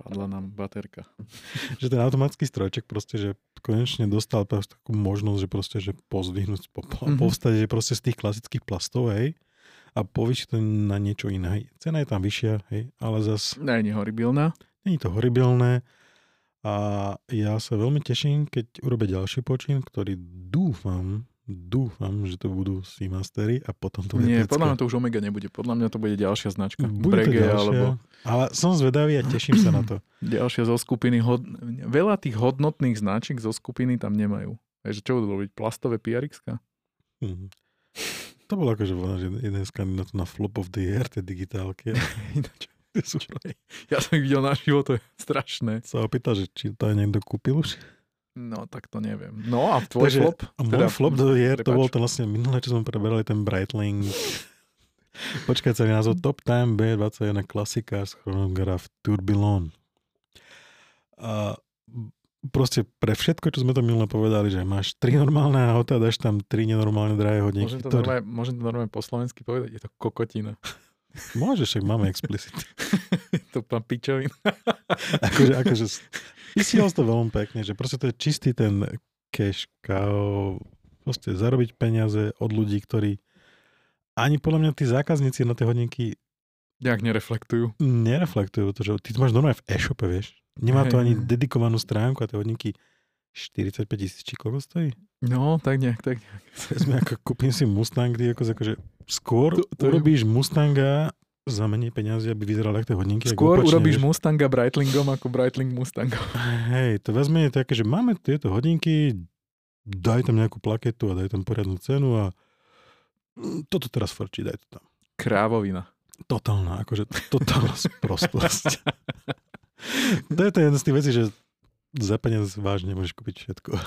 Padla nám baterka. *laughs* že ten automatický strojček proste, že konečne dostal takú možnosť, že proste, že pozdvihnúť z popola, Mhm. mm-hmm. povstať, že proste z tých klasických plastov, hej, a povýšiť to na niečo iné. Hej. Cena je tam vyššia, hej, ale zas Nie je horibilná. Není to horibilné a ja sa veľmi teším, keď urobia ďalší počin, ktorý dúfam, dúfam, že to budú Seamastery a potom to bude Nie, pecka. podľa mňa to už Omega nebude. Podľa mňa to bude ďalšia značka. bude to Breguet, ďalšia, alebo ale som zvedavý a teším sa na to. *clears throat* ďalšia zo skupiny. Hod... Veľa tých hodnotných značiek zo skupiny tam nemajú. Takže čo budú robiť? Plastové prx Mhm. To bolo akože že jeden z kandidátov na flop of the year, tie digitálky. *laughs* Ináč, Tie sú Ja som ich videl na život, to je strašné. sa opýtal, že či to aj niekto kúpil už. No, tak to neviem. No a tvoj Takže- flop? A môj Teda, flop of the year, to prepáč. bol ten vlastne minulé, čo sme preberali, ten Breitling. *laughs* Počkaj, celý názov Top Time B21 Classic Cars Chronograph Tourbillon. A proste pre všetko, čo sme to minule povedali, že máš tri normálne auta, dáš tam tri nenormálne drahé hodinky. Môžem to, ktoré- normálne, môžem to normálne po slovensky povedať? Je to kokotina. Môžeš, však máme explicit. *laughs* to pán pičovin. akože, akože, vysiel to veľmi pekne, že proste to je čistý ten cash cow, proste zarobiť peniaze od ľudí, ktorí ani podľa mňa tí zákazníci na tie hodinky Nejak nereflektujú. nereflektujú to, že ty to máš normálne v e-shope, vieš. Nemá to ani dedikovanú stránku a tie hodinky 45 tisíc, či koľko stojí? No, tak nejak, tak nejak. Vezme, ako kúpim si Mustang, ty ako, akože skôr To- to je- urobíš Mustanga za menej peniazy, aby vyzeral ako tie hodinky. Skôr opačne, urobíš vieš. Mustanga Breitlingom ako Breitling Mustangom. *laughs* Hej, to vezme je také, že máme tieto hodinky, daj tam nejakú plaketu a daj tam poriadnu cenu a mm, toto teraz frčí, daj to tam. Krávovina. Totálna, akože totálna *laughs* sprostosť. to je to jedna z tých vecí, že za peniaz vážne môžeš kúpiť všetko. *laughs*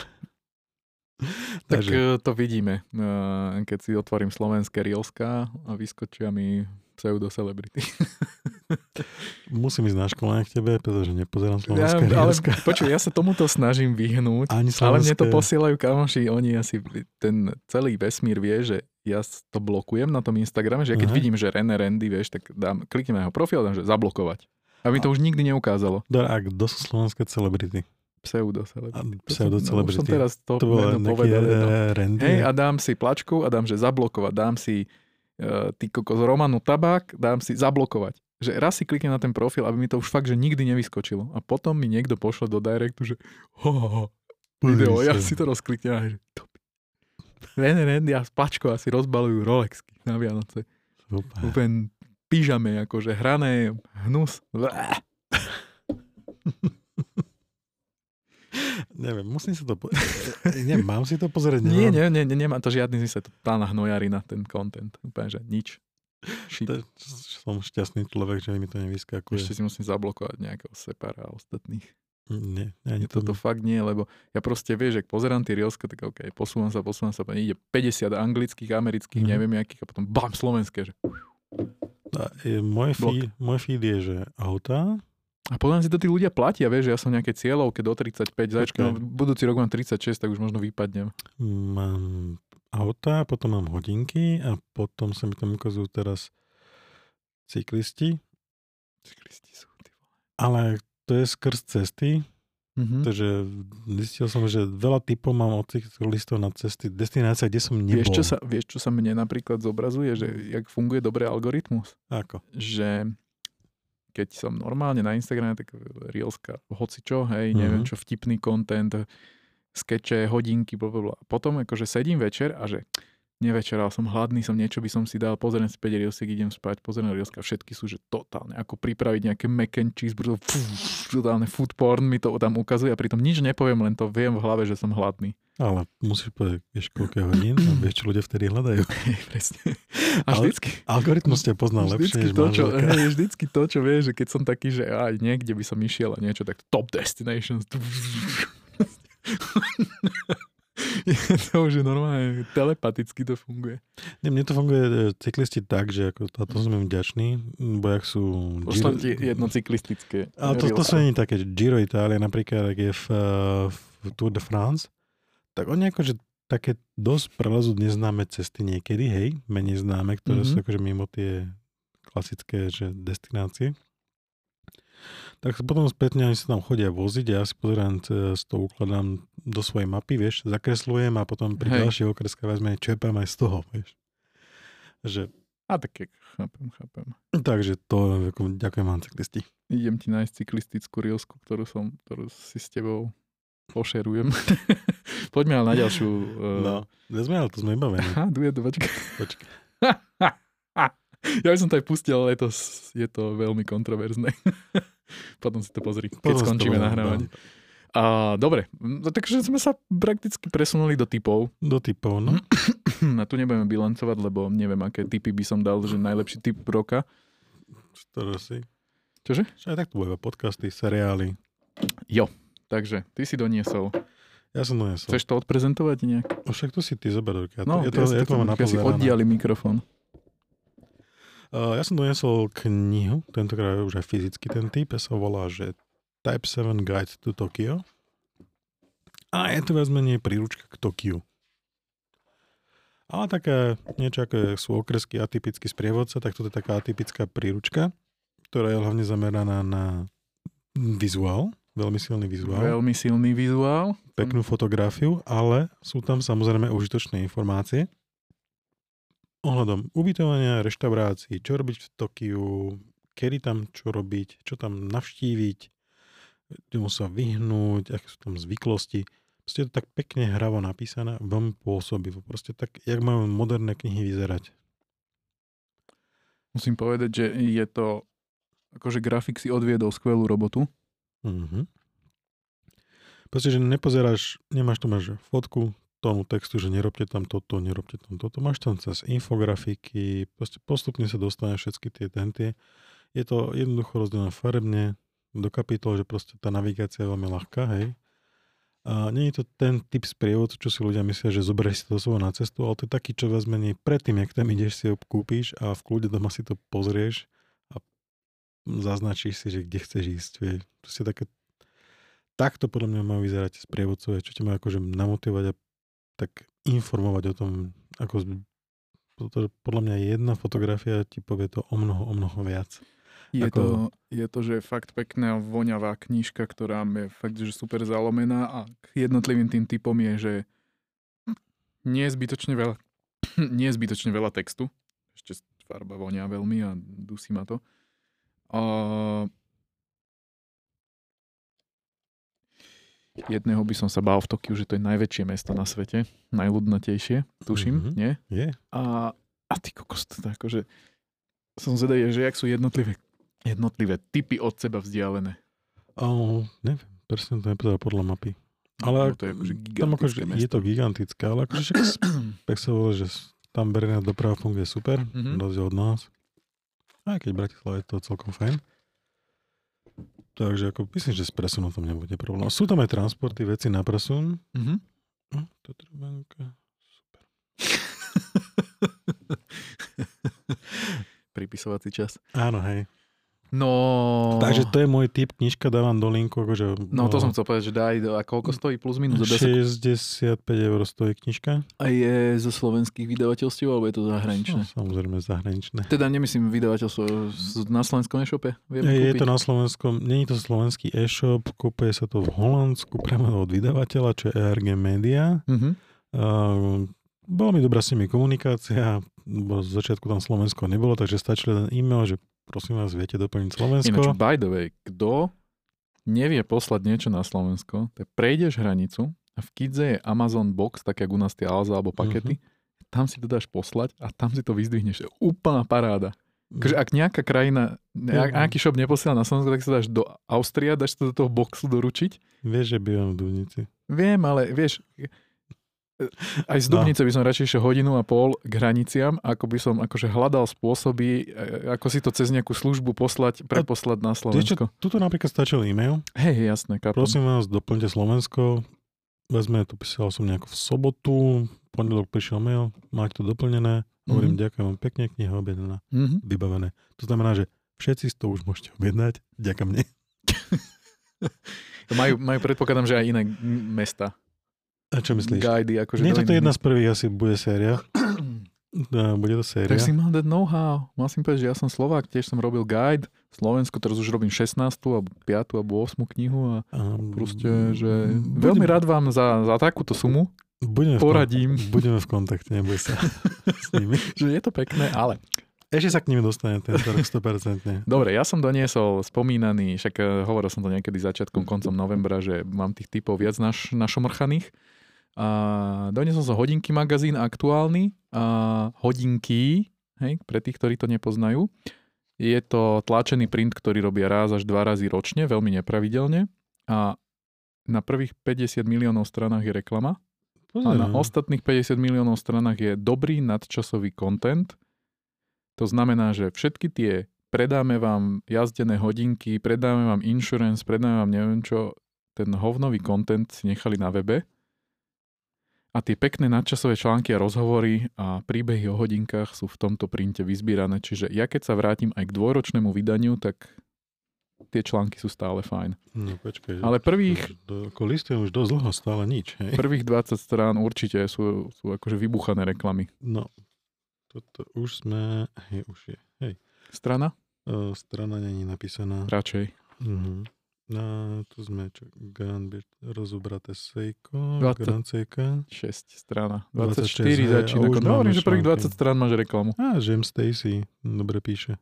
Tak Takže... to vidíme, keď si otvorím slovenské Rielska a vyskočia mi pseudo-celebrity. *laughs* Musím ísť na školenie k tebe, pretože nepozerám slovenské ja, ale, *laughs* počuj, ja sa tomuto snažím vyhnúť, Ani ale mne to posielajú kamoši, oni asi ten celý vesmír vie, že ja to blokujem na tom Instagrame, že keď uh-huh. vidím, že René Randy, vieš, tak dám, kliknem na jeho profil a dám, že zablokovať. A mi to už nikdy neukázalo. Dobre, a kto sú slovenské celebrity? Pseudo-celebrity. Pseudo-celebrity. No, som teraz to, to bolo povedal. No. Hej, a dám si plačku a dám, že zablokovať. Dám si ty kokos Romanu Tabák, dám si zablokovať. Že raz si kliknem na ten profil, aby mi to už fakt, že nikdy nevyskočilo. A potom mi niekto pošle do directu, že ho, ho, ho video, ja si to rozkliknem a že to Ren, Randy a Plačko asi rozbalujú Rolexky na Vianoce. Super. Úplne pyžame, akože hrané, hnus. *laughs* Neviem, musím si to... Po... *laughs* Nie, mám si to pozrieť? Nemám. Nie, nie, nie, nie, nemá to žiadny zmysel. To pána hnojarina, ten content. Úplne, že nič. Shit. To, som šťastný človek, že mi to nevyskakuje. Ešte si musím zablokovať nejakého separa a ostatných. Nie, ani to Toto fakt nie, lebo ja proste vieš, že pozerám tie Rielska, tak OK, posúvam sa, posúvam sa, ide 50 anglických, amerických, mm. neviem akých a potom bam, slovenské, že... A, je, môj, feed, môj feed je, že auta, a potom si to tí ľudia platia, vieš, že ja som nejaké cieľovke do 35, zajčka, no, budúci rok mám 36, tak už možno vypadnem. Mám auta, potom mám hodinky a potom sa mi tam ukazujú teraz cyklisti. Cyklisti sú, ty vole. Ale to je skrz cesty, Mm-hmm. Takže zistil som, že veľa typov mám od cyklistov na cesty, destinácia, kde som nebol. Vieš čo, sa, vieš, čo sa mne napríklad zobrazuje, že jak funguje dobrý algoritmus? Ako? Že keď som normálne na Instagrame, tak Reelska, hoci čo, hej, uh-huh. neviem čo, vtipný content, skeče, hodinky, blablabla. Potom akože sedím večer a že nevečeral som hladný, som niečo by som si dal, pozriem si 5 Reelsek, idem spať, pozriem Reelska, všetky sú, že totálne, ako pripraviť nejaké mac and cheese, brzo, totálne food porn mi to tam ukazuje a pritom nič nepoviem, len to viem v hlave, že som hladný. Ale musíš povedať, vieš koľko hodín a vieš, čo ľudia vtedy hľadajú. *laughs* Presne. A vždycky. Al- algoritmus ťa pozná lepšie, než to, čo, hej, vždycky to, čo vieš, že keď som taký, že aj niekde by som išiel a niečo, tak top destinations. je *laughs* to už normálne telepaticky to funguje. Nie, mne to funguje e, cyklisti tak, že ako, a to som im vďačný, bo jak sú... Ti jedno cyklistické. Ale to, to, sú nie také, že Giro Italia napríklad, ak je v, e, v Tour de France, tak oni akože také dosť prelezú neznáme cesty niekedy, hej, menej známe, ktoré mm-hmm. sú akože mimo tie klasické že destinácie. Tak potom spätne oni sa tam chodia voziť a ja si pozerám, z toho ukladám do svojej mapy, vieš, zakresľujem a potom pri Hej. ďalších okreskách vezme čerpám aj z toho, vieš. Že... A tak chápem, chápem. Takže to, ďakujem vám cyklisti. Idem ti nájsť cyklistickú rielsku, ktorú som, ktorú si s tebou pošerujem. *laughs* Poďme ale na ďalšiu. Uh... No, sme, ale to sme iba Aha, duje, počkaj. počkaj. *laughs* ja by som to aj pustil, ale je to, je to veľmi kontroverzné. *laughs* Potom si to pozri, keď Potom skončíme nahrávať. A, dobre, no, takže sme sa prakticky presunuli do typov. Do typov, no. *clears throat* A tu nebudeme bilancovať, lebo neviem, aké typy by som dal, že najlepší typ roka. Čo si? Čože? Čo aj tak tu bude podcasty, seriály. Jo, Takže, ty si doniesol. Ja som doniesol. Chceš to odprezentovať nejak? O však to si ty zober. Ja to, no, ja to, ja to, mám ja si oddiali mikrofón. Uh, ja som doniesol knihu, tentokrát už aj fyzicky ten typ, ja sa volá, že Type 7 Guide to Tokyo. A je to viac menej príručka k Tokiu. Ale také niečo ako sú okresky atypický sprievodca, tak toto je taká atypická príručka, ktorá je hlavne zameraná na vizuál, Veľmi silný vizuál. Veľmi silný vizuál. Peknú fotografiu, ale sú tam samozrejme užitočné informácie ohľadom ubytovania, reštaurácií, čo robiť v Tokiu, kedy tam čo robiť, čo tam navštíviť, čomu sa vyhnúť, aké sú tam zvyklosti. Proste je to tak pekne hravo napísané, veľmi pôsobivo. Proste tak, jak majú moderné knihy vyzerať. Musím povedať, že je to, akože grafik si odviedol skvelú robotu. Mm-hmm. Proste, že nepozeráš, nemáš to máš fotku tomu textu, že nerobte tam toto, nerobte tam toto. Máš tam cez infografiky, proste postupne sa dostane všetky tie tentie. Je to jednoducho rozdelené farebne, do kapitol, že proste tá navigácia je veľmi ľahká, hej. A nie je to ten typ sprievodcu, čo si ľudia myslia, že zoberieš si to so na cestu, ale to je taký, čo vás menej predtým, jak tam ideš, si ho kúpiš a v kľude doma si to pozrieš zaznačíš si, že kde chceš ísť. Vie. To si také, takto podľa mňa majú vyzerať sprievodcovia, čo ťa majú akože namotivovať a tak informovať o tom, ako podľa mňa jedna fotografia ti povie to o mnoho, o mnoho viac. Je, ako... to, je to, že fakt pekná voňavá knižka, ktorá je fakt, že super zalomená a jednotlivým tým typom je, že nie je zbytočne veľa, *clears throat* nie je zbytočne veľa textu. Ešte farba vonia veľmi a dusí ma to. Jedného by som sa bál v Tokiu, že to je najväčšie mesto na svete, najľudnatejšie, tuším, mm-hmm. nie? Je. A, a ty kokos, to akože som zvedavý, že jak sú jednotlivé jednotlivé typy od seba vzdialené? Oh, neviem, presne to nepovedal podľa mapy. Ale no, to je, akože tam akože, je to gigantické, ale akože však *clears throat* tak sa volá, že tam verejná doprava funguje super, mm-hmm. rozdiel od nás. Aj keď Bratislava je to celkom fajn. Takže ako myslím, že s presunom tam nebude problém. Sú tam aj transporty, veci na presun. Mm-hmm. No, to super. *laughs* Pripisovací čas. Áno, hej. No... Takže to je môj typ, knižka dávam do linku. Akože, no, to som chcel povedať, že daj, a koľko stojí plus minus? 65 eur stojí knižka. A je zo slovenských vydavateľstiev, alebo je to zahraničné? No, samozrejme zahraničné. Teda nemyslím vydavateľstvo na slovenskom e-shope? Vieme je, je to na slovenskom, je to slovenský e-shop, kúpuje sa to v Holandsku priamo od vydavateľa, čo je ERG Media. Uh-huh. Uh, bola mi dobrá s nimi komunikácia, bo z začiatku tam Slovensko nebolo, takže stačil len e-mail, že prosím vás, viete doplniť Slovensko? Ináč, by the way, kto nevie poslať niečo na Slovensko, tak prejdeš hranicu a v Kidze je Amazon Box, tak ako u nás tie Alza alebo pakety, uh-huh. tam si to dáš poslať a tam si to vyzdvihneš. Úplná paráda. Takže ak nejaká krajina, nejak, uh-huh. nejaký shop neposiela na Slovensko, tak sa dáš do Austria, dáš to do toho boxu doručiť. Vieš, že bývam v Duvnici. Viem, ale vieš, aj z Dubnice no. by som radšej išiel hodinu a pol k hraniciam, ako by som akože hľadal spôsoby, e, ako si to cez nejakú službu poslať, preposlať na Slovensko. Ešte, tuto napríklad stačil e-mail. Hej, jasné, kapom. Prosím vás, doplňte Slovensko. Vezme to, písal som nejako v sobotu, pondelok prišiel mail, máte to doplnené. Hovorím, mm-hmm. ďakujem vám pekne, kniha objednaná, mm-hmm. vybavené. To znamená, že všetci to už môžete objednať, ďakujem mne. *laughs* majú, majú, predpokladám, že aj iné mesta a čo myslíš? Guidy, akože Nie, toto je jedna z prvých, asi bude séria. *clears throat* No, bude to séria. Tak si mal dať know-how. Mal si povedať, že ja som Slovák, tiež som robil guide v Slovensku, teraz už robím 16. alebo 5. alebo 8. knihu a um, proste, že budem, veľmi rád vám za, za takúto sumu budeme poradím. V, budeme v kontakte, neboj sa *laughs* s nimi. že je to pekné, ale ešte sa k ním dostane ten rok 100%. Dobre, ja som doniesol spomínaný, však eh, hovoril som to niekedy začiatkom, koncom novembra, že mám tých typov viac naš, našomrchaných. A doniesol som hodinky magazín aktuálny, a hodinky, hej, pre tých, ktorí to nepoznajú. Je to tlačený print, ktorý robia raz až dva razy ročne, veľmi nepravidelne. A na prvých 50 miliónov stranách je reklama. A na ostatných 50 miliónov stranách je dobrý nadčasový content. To znamená, že všetky tie predáme vám jazdené hodinky, predáme vám insurance, predáme vám neviem čo, ten hovnový content si nechali na webe a tie pekné nadčasové články a rozhovory a príbehy o hodinkách sú v tomto printe vyzbierané. Čiže ja keď sa vrátim aj k dvojročnému vydaniu, tak tie články sú stále fajn. No počkaj. Ale prvých... Ako listujem už dosť dlho, stále nič. Hej? Prvých 20 strán určite sú, sú akože vybuchané reklamy. No, toto už sme... Hej, už je. Hej. Strana? O, strana není napísaná. Radšej. Uh-huh. No, tu sme, čo, Grand rozobraté Seiko, 20, Grand Seika. 6 strana. 24 26, začína. No, hovorím, že prvých 20 strán máš reklamu. Á, Jim Stacy, dobre píše.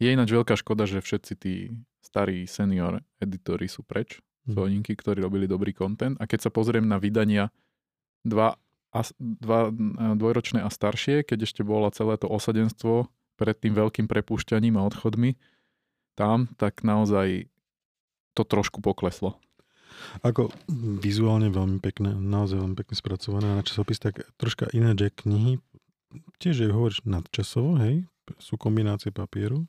Je ináč veľká škoda, že všetci tí starí senior editori sú preč. Hmm. Soninky, ktorí robili dobrý content. A keď sa pozriem na vydania dva, a, dva dvojročné a staršie, keď ešte bolo celé to osadenstvo pred tým veľkým prepúšťaním a odchodmi, tam, tak naozaj to trošku pokleslo. Ako vizuálne veľmi pekné, naozaj veľmi pekne spracované na časopis, tak troška iné Jack knihy, tiež je hovoríš nadčasovo, hej, sú kombinácie papieru,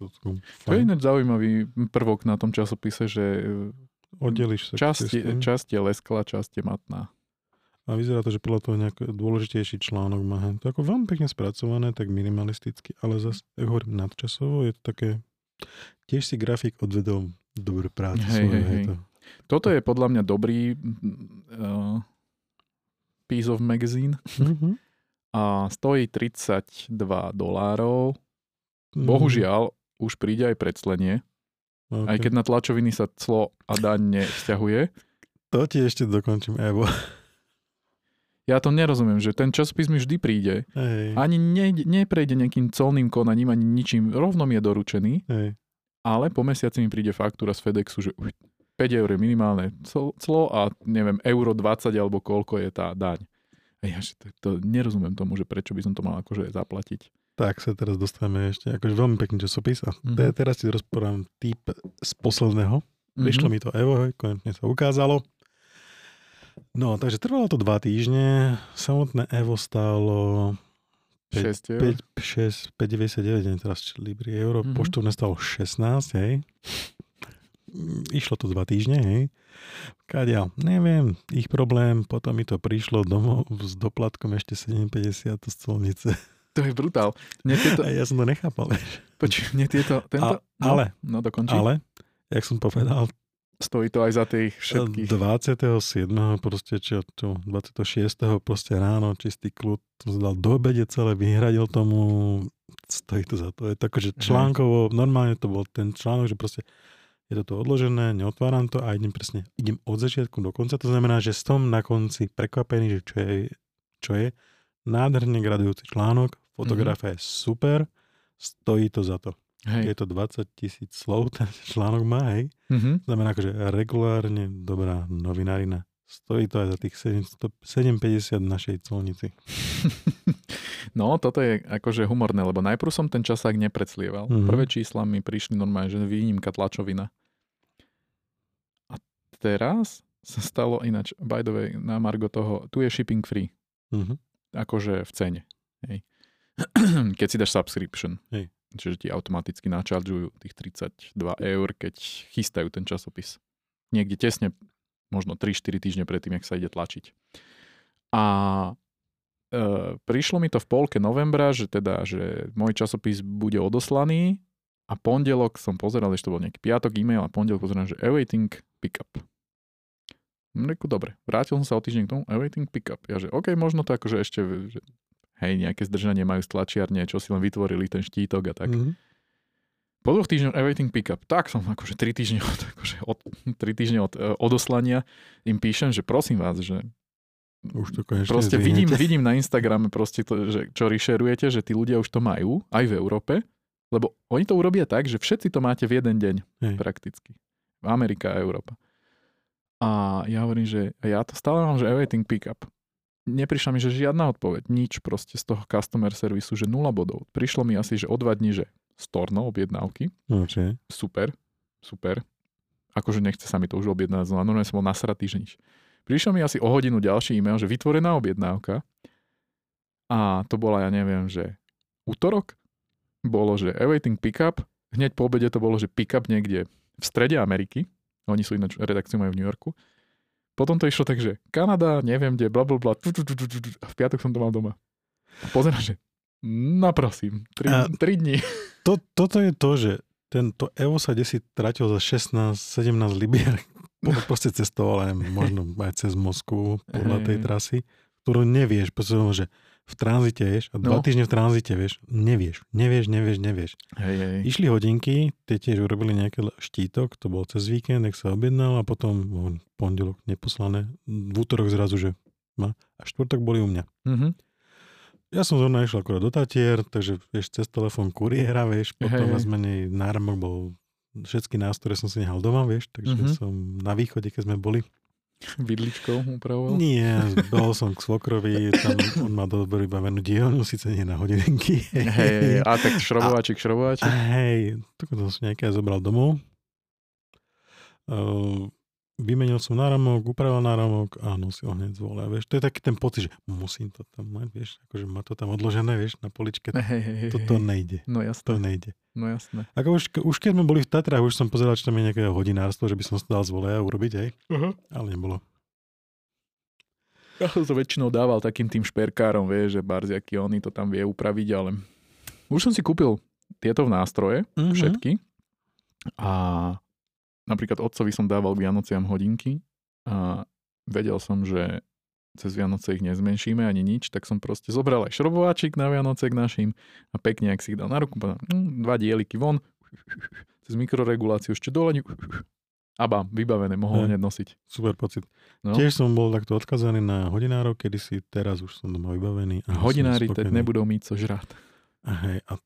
celkom To je ináč zaujímavý prvok na tom časopise, že Oddeliš sa je lesklá, časť je matná. A vyzerá to, že podľa toho nejaký dôležitejší článok má. To je ako veľmi pekne spracované, tak minimalisticky, ale zase, ako hovorím, nadčasovo je to také... Tiež si grafik odvedol dobrú prácu. Hej, svoju, hej, hej, to. Toto je podľa mňa dobrý uh, piece of magazine Mhm. a stojí 32 dolárov. Mhm. Bohužiaľ, už príde aj predslenie, Okay. aj keď na tlačoviny sa clo a daň nevzťahuje. To ti ešte dokončím, Evo. Ja to nerozumiem, že ten časopis mi vždy príde, Hej, ani ne, neprejde nejakým colným konaním, ani ničím, rovno mi je doručený, hej. ale po mesiaci mi príde faktúra z FedExu, že uj, 5 eur je minimálne clo- a neviem, euro 20 alebo koľko je tá daň. A ja že to, to nerozumiem tomu, že prečo by som to mal akože zaplatiť. Tak sa teraz dostávame ešte, akože veľmi pekný časopis a Mhm. te, teraz ti rozprávam typ z posledného. Prišlo Mhm. mi to Evo, konečne sa ukázalo. No, takže trvalo to dva týždne. Samotné Evo stálo 6 eur. 5, 6, 5,99, neviem teraz Libri euro, Mhm. mm-hmm. poštovné stalo 16, hej. Išlo to dva týždne, hej. Kadia, neviem, ich problém, potom mi to prišlo domov s doplatkom ešte 7,50 z colnice. To je brutál. Mne tieto, A ja som to nechápal, vieš. počuj, mne tieto, tento, A- no, ale, no dokončí. ale, jak som povedal, Stojí to aj za tých všetkých. 27. proste, čo, čo 26. proste ráno, čistý kľud, dal do obede celé, vyhradil tomu, stojí to za to. Je to akože Mhm. článkovo, normálne to bol ten článok, že proste je toto odložené, neotváram to a idem presne, idem od začiatku do konca, to znamená, že som na konci prekvapený, že čo je, čo je nádherne gradujúci článok, fotografia je super, stojí to za to. Je Hej. to 20 tisíc slov, *laughs* ten článok má, hej. Mhm. Znamená akože regulárne dobrá novinárina. Stojí to aj za tých 700 7,50 v našej colnici. *laughs* No, toto je akože humorné, lebo najprv som ten časák nepredslieval. Mhm. Prvé čísla mi prišli normálne, že výnimka tlačovina. A teraz sa stalo ináč, by the way, na Margo toho, tu je shipping free, Mhm. akože v cene. Hej. *clears throat* Keď si dáš subscription. Hej. Čiže ti automaticky načaržujú tých 32 eur, keď chystajú ten časopis. Niekde tesne, možno 3-4 týždne predtým, jak sa ide tlačiť. A e, prišlo mi to v polke novembra, že teda, že môj časopis bude odoslaný a pondelok som pozeral, že to bol nejaký piatok e-mail a pondelok pozerám, že awaiting pickup. Reku, dobre, vrátil som sa o týždeň k tomu, awaiting pickup. Ja že, OK, možno to akože ešte, hej, nejaké zdržanie majú z tlačiarne, čo si len vytvorili ten štítok a tak. Mhm. Po dvoch týždňoch awaiting pickup, tak som akože 3 týždne od, akože od, 3 týždne od e, odoslania im píšem, že prosím vás, že Už to konečne proste vidím, zvinete. vidím na Instagrame proste to, že čo rešerujete, že tí ľudia už to majú, aj v Európe, lebo oni to urobia tak, že všetci to máte v jeden deň Hej. prakticky. Amerika a Európa. A ja hovorím, že ja to stále mám, že awaiting pickup. Neprišla mi, že žiadna odpoveď, nič proste z toho customer servisu, že nula bodov. Prišlo mi asi, že o dva dní, že storno objednávky, Okay. super, super. Akože nechce sa mi to už objednať znova, normálne som bol nasratý, že nič. Prišiel mi asi o hodinu ďalší e-mail, že vytvorená objednávka a to bola, ja neviem, že útorok bolo, že awaiting pickup, hneď po obede to bolo, že pickup niekde v strede Ameriky, oni sú ináč, redakciu majú v New Yorku. Potom to išlo tak, že Kanada, neviem kde, bla bla bla, a v piatok som to mal doma. A pozerám, že no prosím, 3, A- 3 dní. *laughs* To, toto je to, že tento Evo sa desi tratil za 16-17 libier. *laughs* Proste cestoval aj možno aj cez Moskvu podľa tej trasy, ktorú nevieš, pretože že v tranzite, vieš, a dva No. týždne v tranzite, vieš, nevieš, nevieš, nevieš, nevieš. Hej, hej. Išli hodinky, tie tiež urobili nejaký štítok, to bol cez víkend, nech sa objednal a potom oh, pondelok neposlané, v útorok zrazu, že má. A štvrtok boli u mňa. Mhm. Ja som zrovna išiel akorát do Tatier, takže vieš, cez telefón kuriéra, vieš, potom viac menej náramok bol všetky nástroje som si nehal doma, vieš, takže Mhm. mm-hmm. som na východe, keď sme boli. Vidličkou upravoval? Nie, bol som k svokrovi, tam on má dobrú vybavenú dielňu, síce nie na hodinky. Hej, a tak šrobovačik, šrobovačik. Hej, to som si nejaké zobral domov. Uh, vymenil som náramok, upravil náramok a nosil hneď z vole. Vieš, to je taký ten pocit, že musím to tam mať, vieš, akože má to tam odložené, vieš, na poličke. Hej, hej, hej, Toto nejde. No To jasné, nejde. no jasné. Ako už, už keď sme boli v Tatrách, už som pozeral, či tam je nejaké hodinárstvo, že by som to dal z voleja urobiť, hej. Uh-huh. Ale nebolo. Ja som to väčšinou dával takým tým šperkárom, vieš, že barziaky oni to tam vie upraviť, ale už som si kúpil tieto nástroje, Mhm. všetky. A napríklad otcovi som dával Vianociam hodinky a vedel som, že cez Vianoce ich nezmenšíme ani nič, tak som proste zobral aj šrobováčik na Vianoce k našim a pekne, ak si ich dal na ruku, povedal, hm, dva dieliky von, cez mikroreguláciu ešte dole a bam, vybavené, mohol hneď nosiť. Super pocit. No. Tiež som bol takto odkazaný na hodinárov, kedy si teraz už som doma vybavený. A Hodinári teď nebudú mít co žrát. A hej, a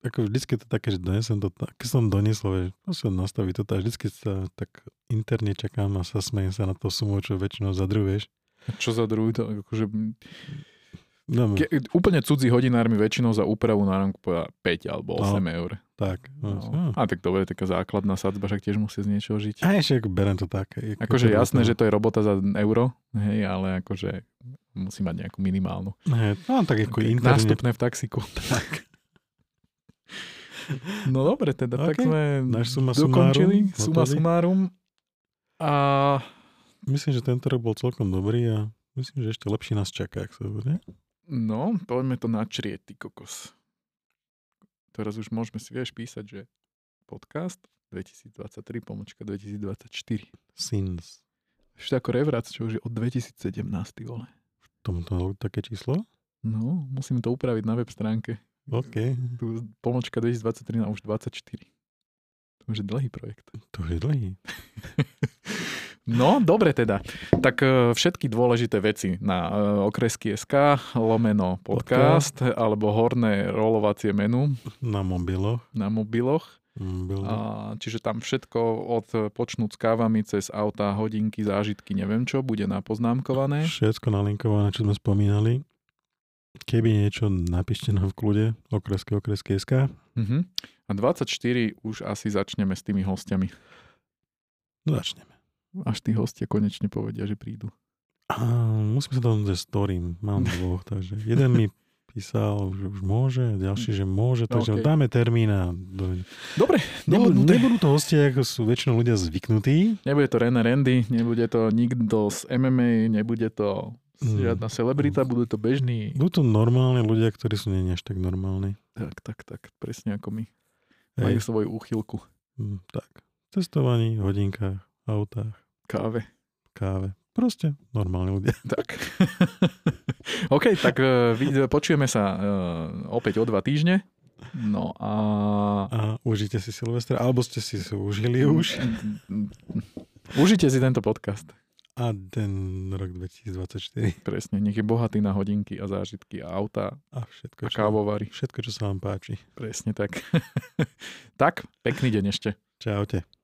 ako vždycky je to také, že donesem to, tak, som doniesol, že musím nastaviť toto a vždycky sa tak interne čakám a sa smejem sa na to sumu, čo väčšinou zadruješ. Čo za druhý to, akože, No, ke, úplne cudzí hodinár mi väčšinou za úpravu na ránku povedal 5 alebo 8 No. eur. tak. No. No. A tak dobre, taká základná sadzba, však tiež musí z niečoho žiť. A ešte ako berem to tak. ako Akože jasné, to- že to je robota za euro, hej, ale akože musí mať nejakú minimálnu. Hej, no tak ako interne. Nástupné v taxiku. Tak. *laughs* No dobre, teda tak OK. sme Náš suma dokončili sumárum, suma sumárum. A Myslím, že tento rok bol celkom dobrý a myslím, že ešte lepší nás čaká, ak sa hovorí. no, poďme to načrieť, ty kokos. Teraz už môžeme si, vieš, písať, že podcast 2023 pomočka 2024. Sins. Ešte ako revrac, čo už je od 2017, ty vole. Tomuto také číslo? No, musím to upraviť na web stránke. OK. Tu pomočka 2023 na už 24. To už je dlhý projekt. To je dlhý. *laughs* No, dobre teda. Tak e, všetky dôležité veci na e, okresky SK, lomeno podcast, alebo horné rolovacie menu Na mobiloch. na mobiloch. Mobil. A, čiže tam všetko od počnúť s kávami cez auta, hodinky, zážitky, neviem čo, bude napoznámkované. Všetko nalinkované, čo sme spomínali. Keby niečo, napíšte nám v kľude. Okresky, okresky SK. Mhm. A 24 už asi začneme s tými hostiami. No začneme. Až tí hostia konečne povedia, že prídu. A musím sa tam ze storím. Mám *laughs* dvoch, takže jeden mi písal, že už môže, ďalší, že môže, takže OK. dáme termín a do... Dobre, nebudú, nebudú to hostia, ako sú väčšinou ľudia zvyknutí. Nebude to René Randy, nebude to nikto z MMA, nebude to. Žiadna celebrita, budú to bežní. Budú to normálni ľudia, ktorí sú nie až tak normálni. Tak, tak, tak, presne ako my. Majú Hej, svoju úchylku. mm, tak. Cestovaní, hodinkách, autách, Káve. káve. Proste normálni ľudia. *laughs* Tak. *laughs* OK, tak uh, počujeme sa uh, opäť o dva týždne. No a... A užite si Silvestra, alebo ste si užili už. Užite si tento podcast. A ten rok 2024. Presne, nech je bohatý na hodinky a zážitky a auta A všetko, a kávovary. všetko, čo sa vám páči. Presne tak. *laughs* tak, pekný deň ešte. Čaute.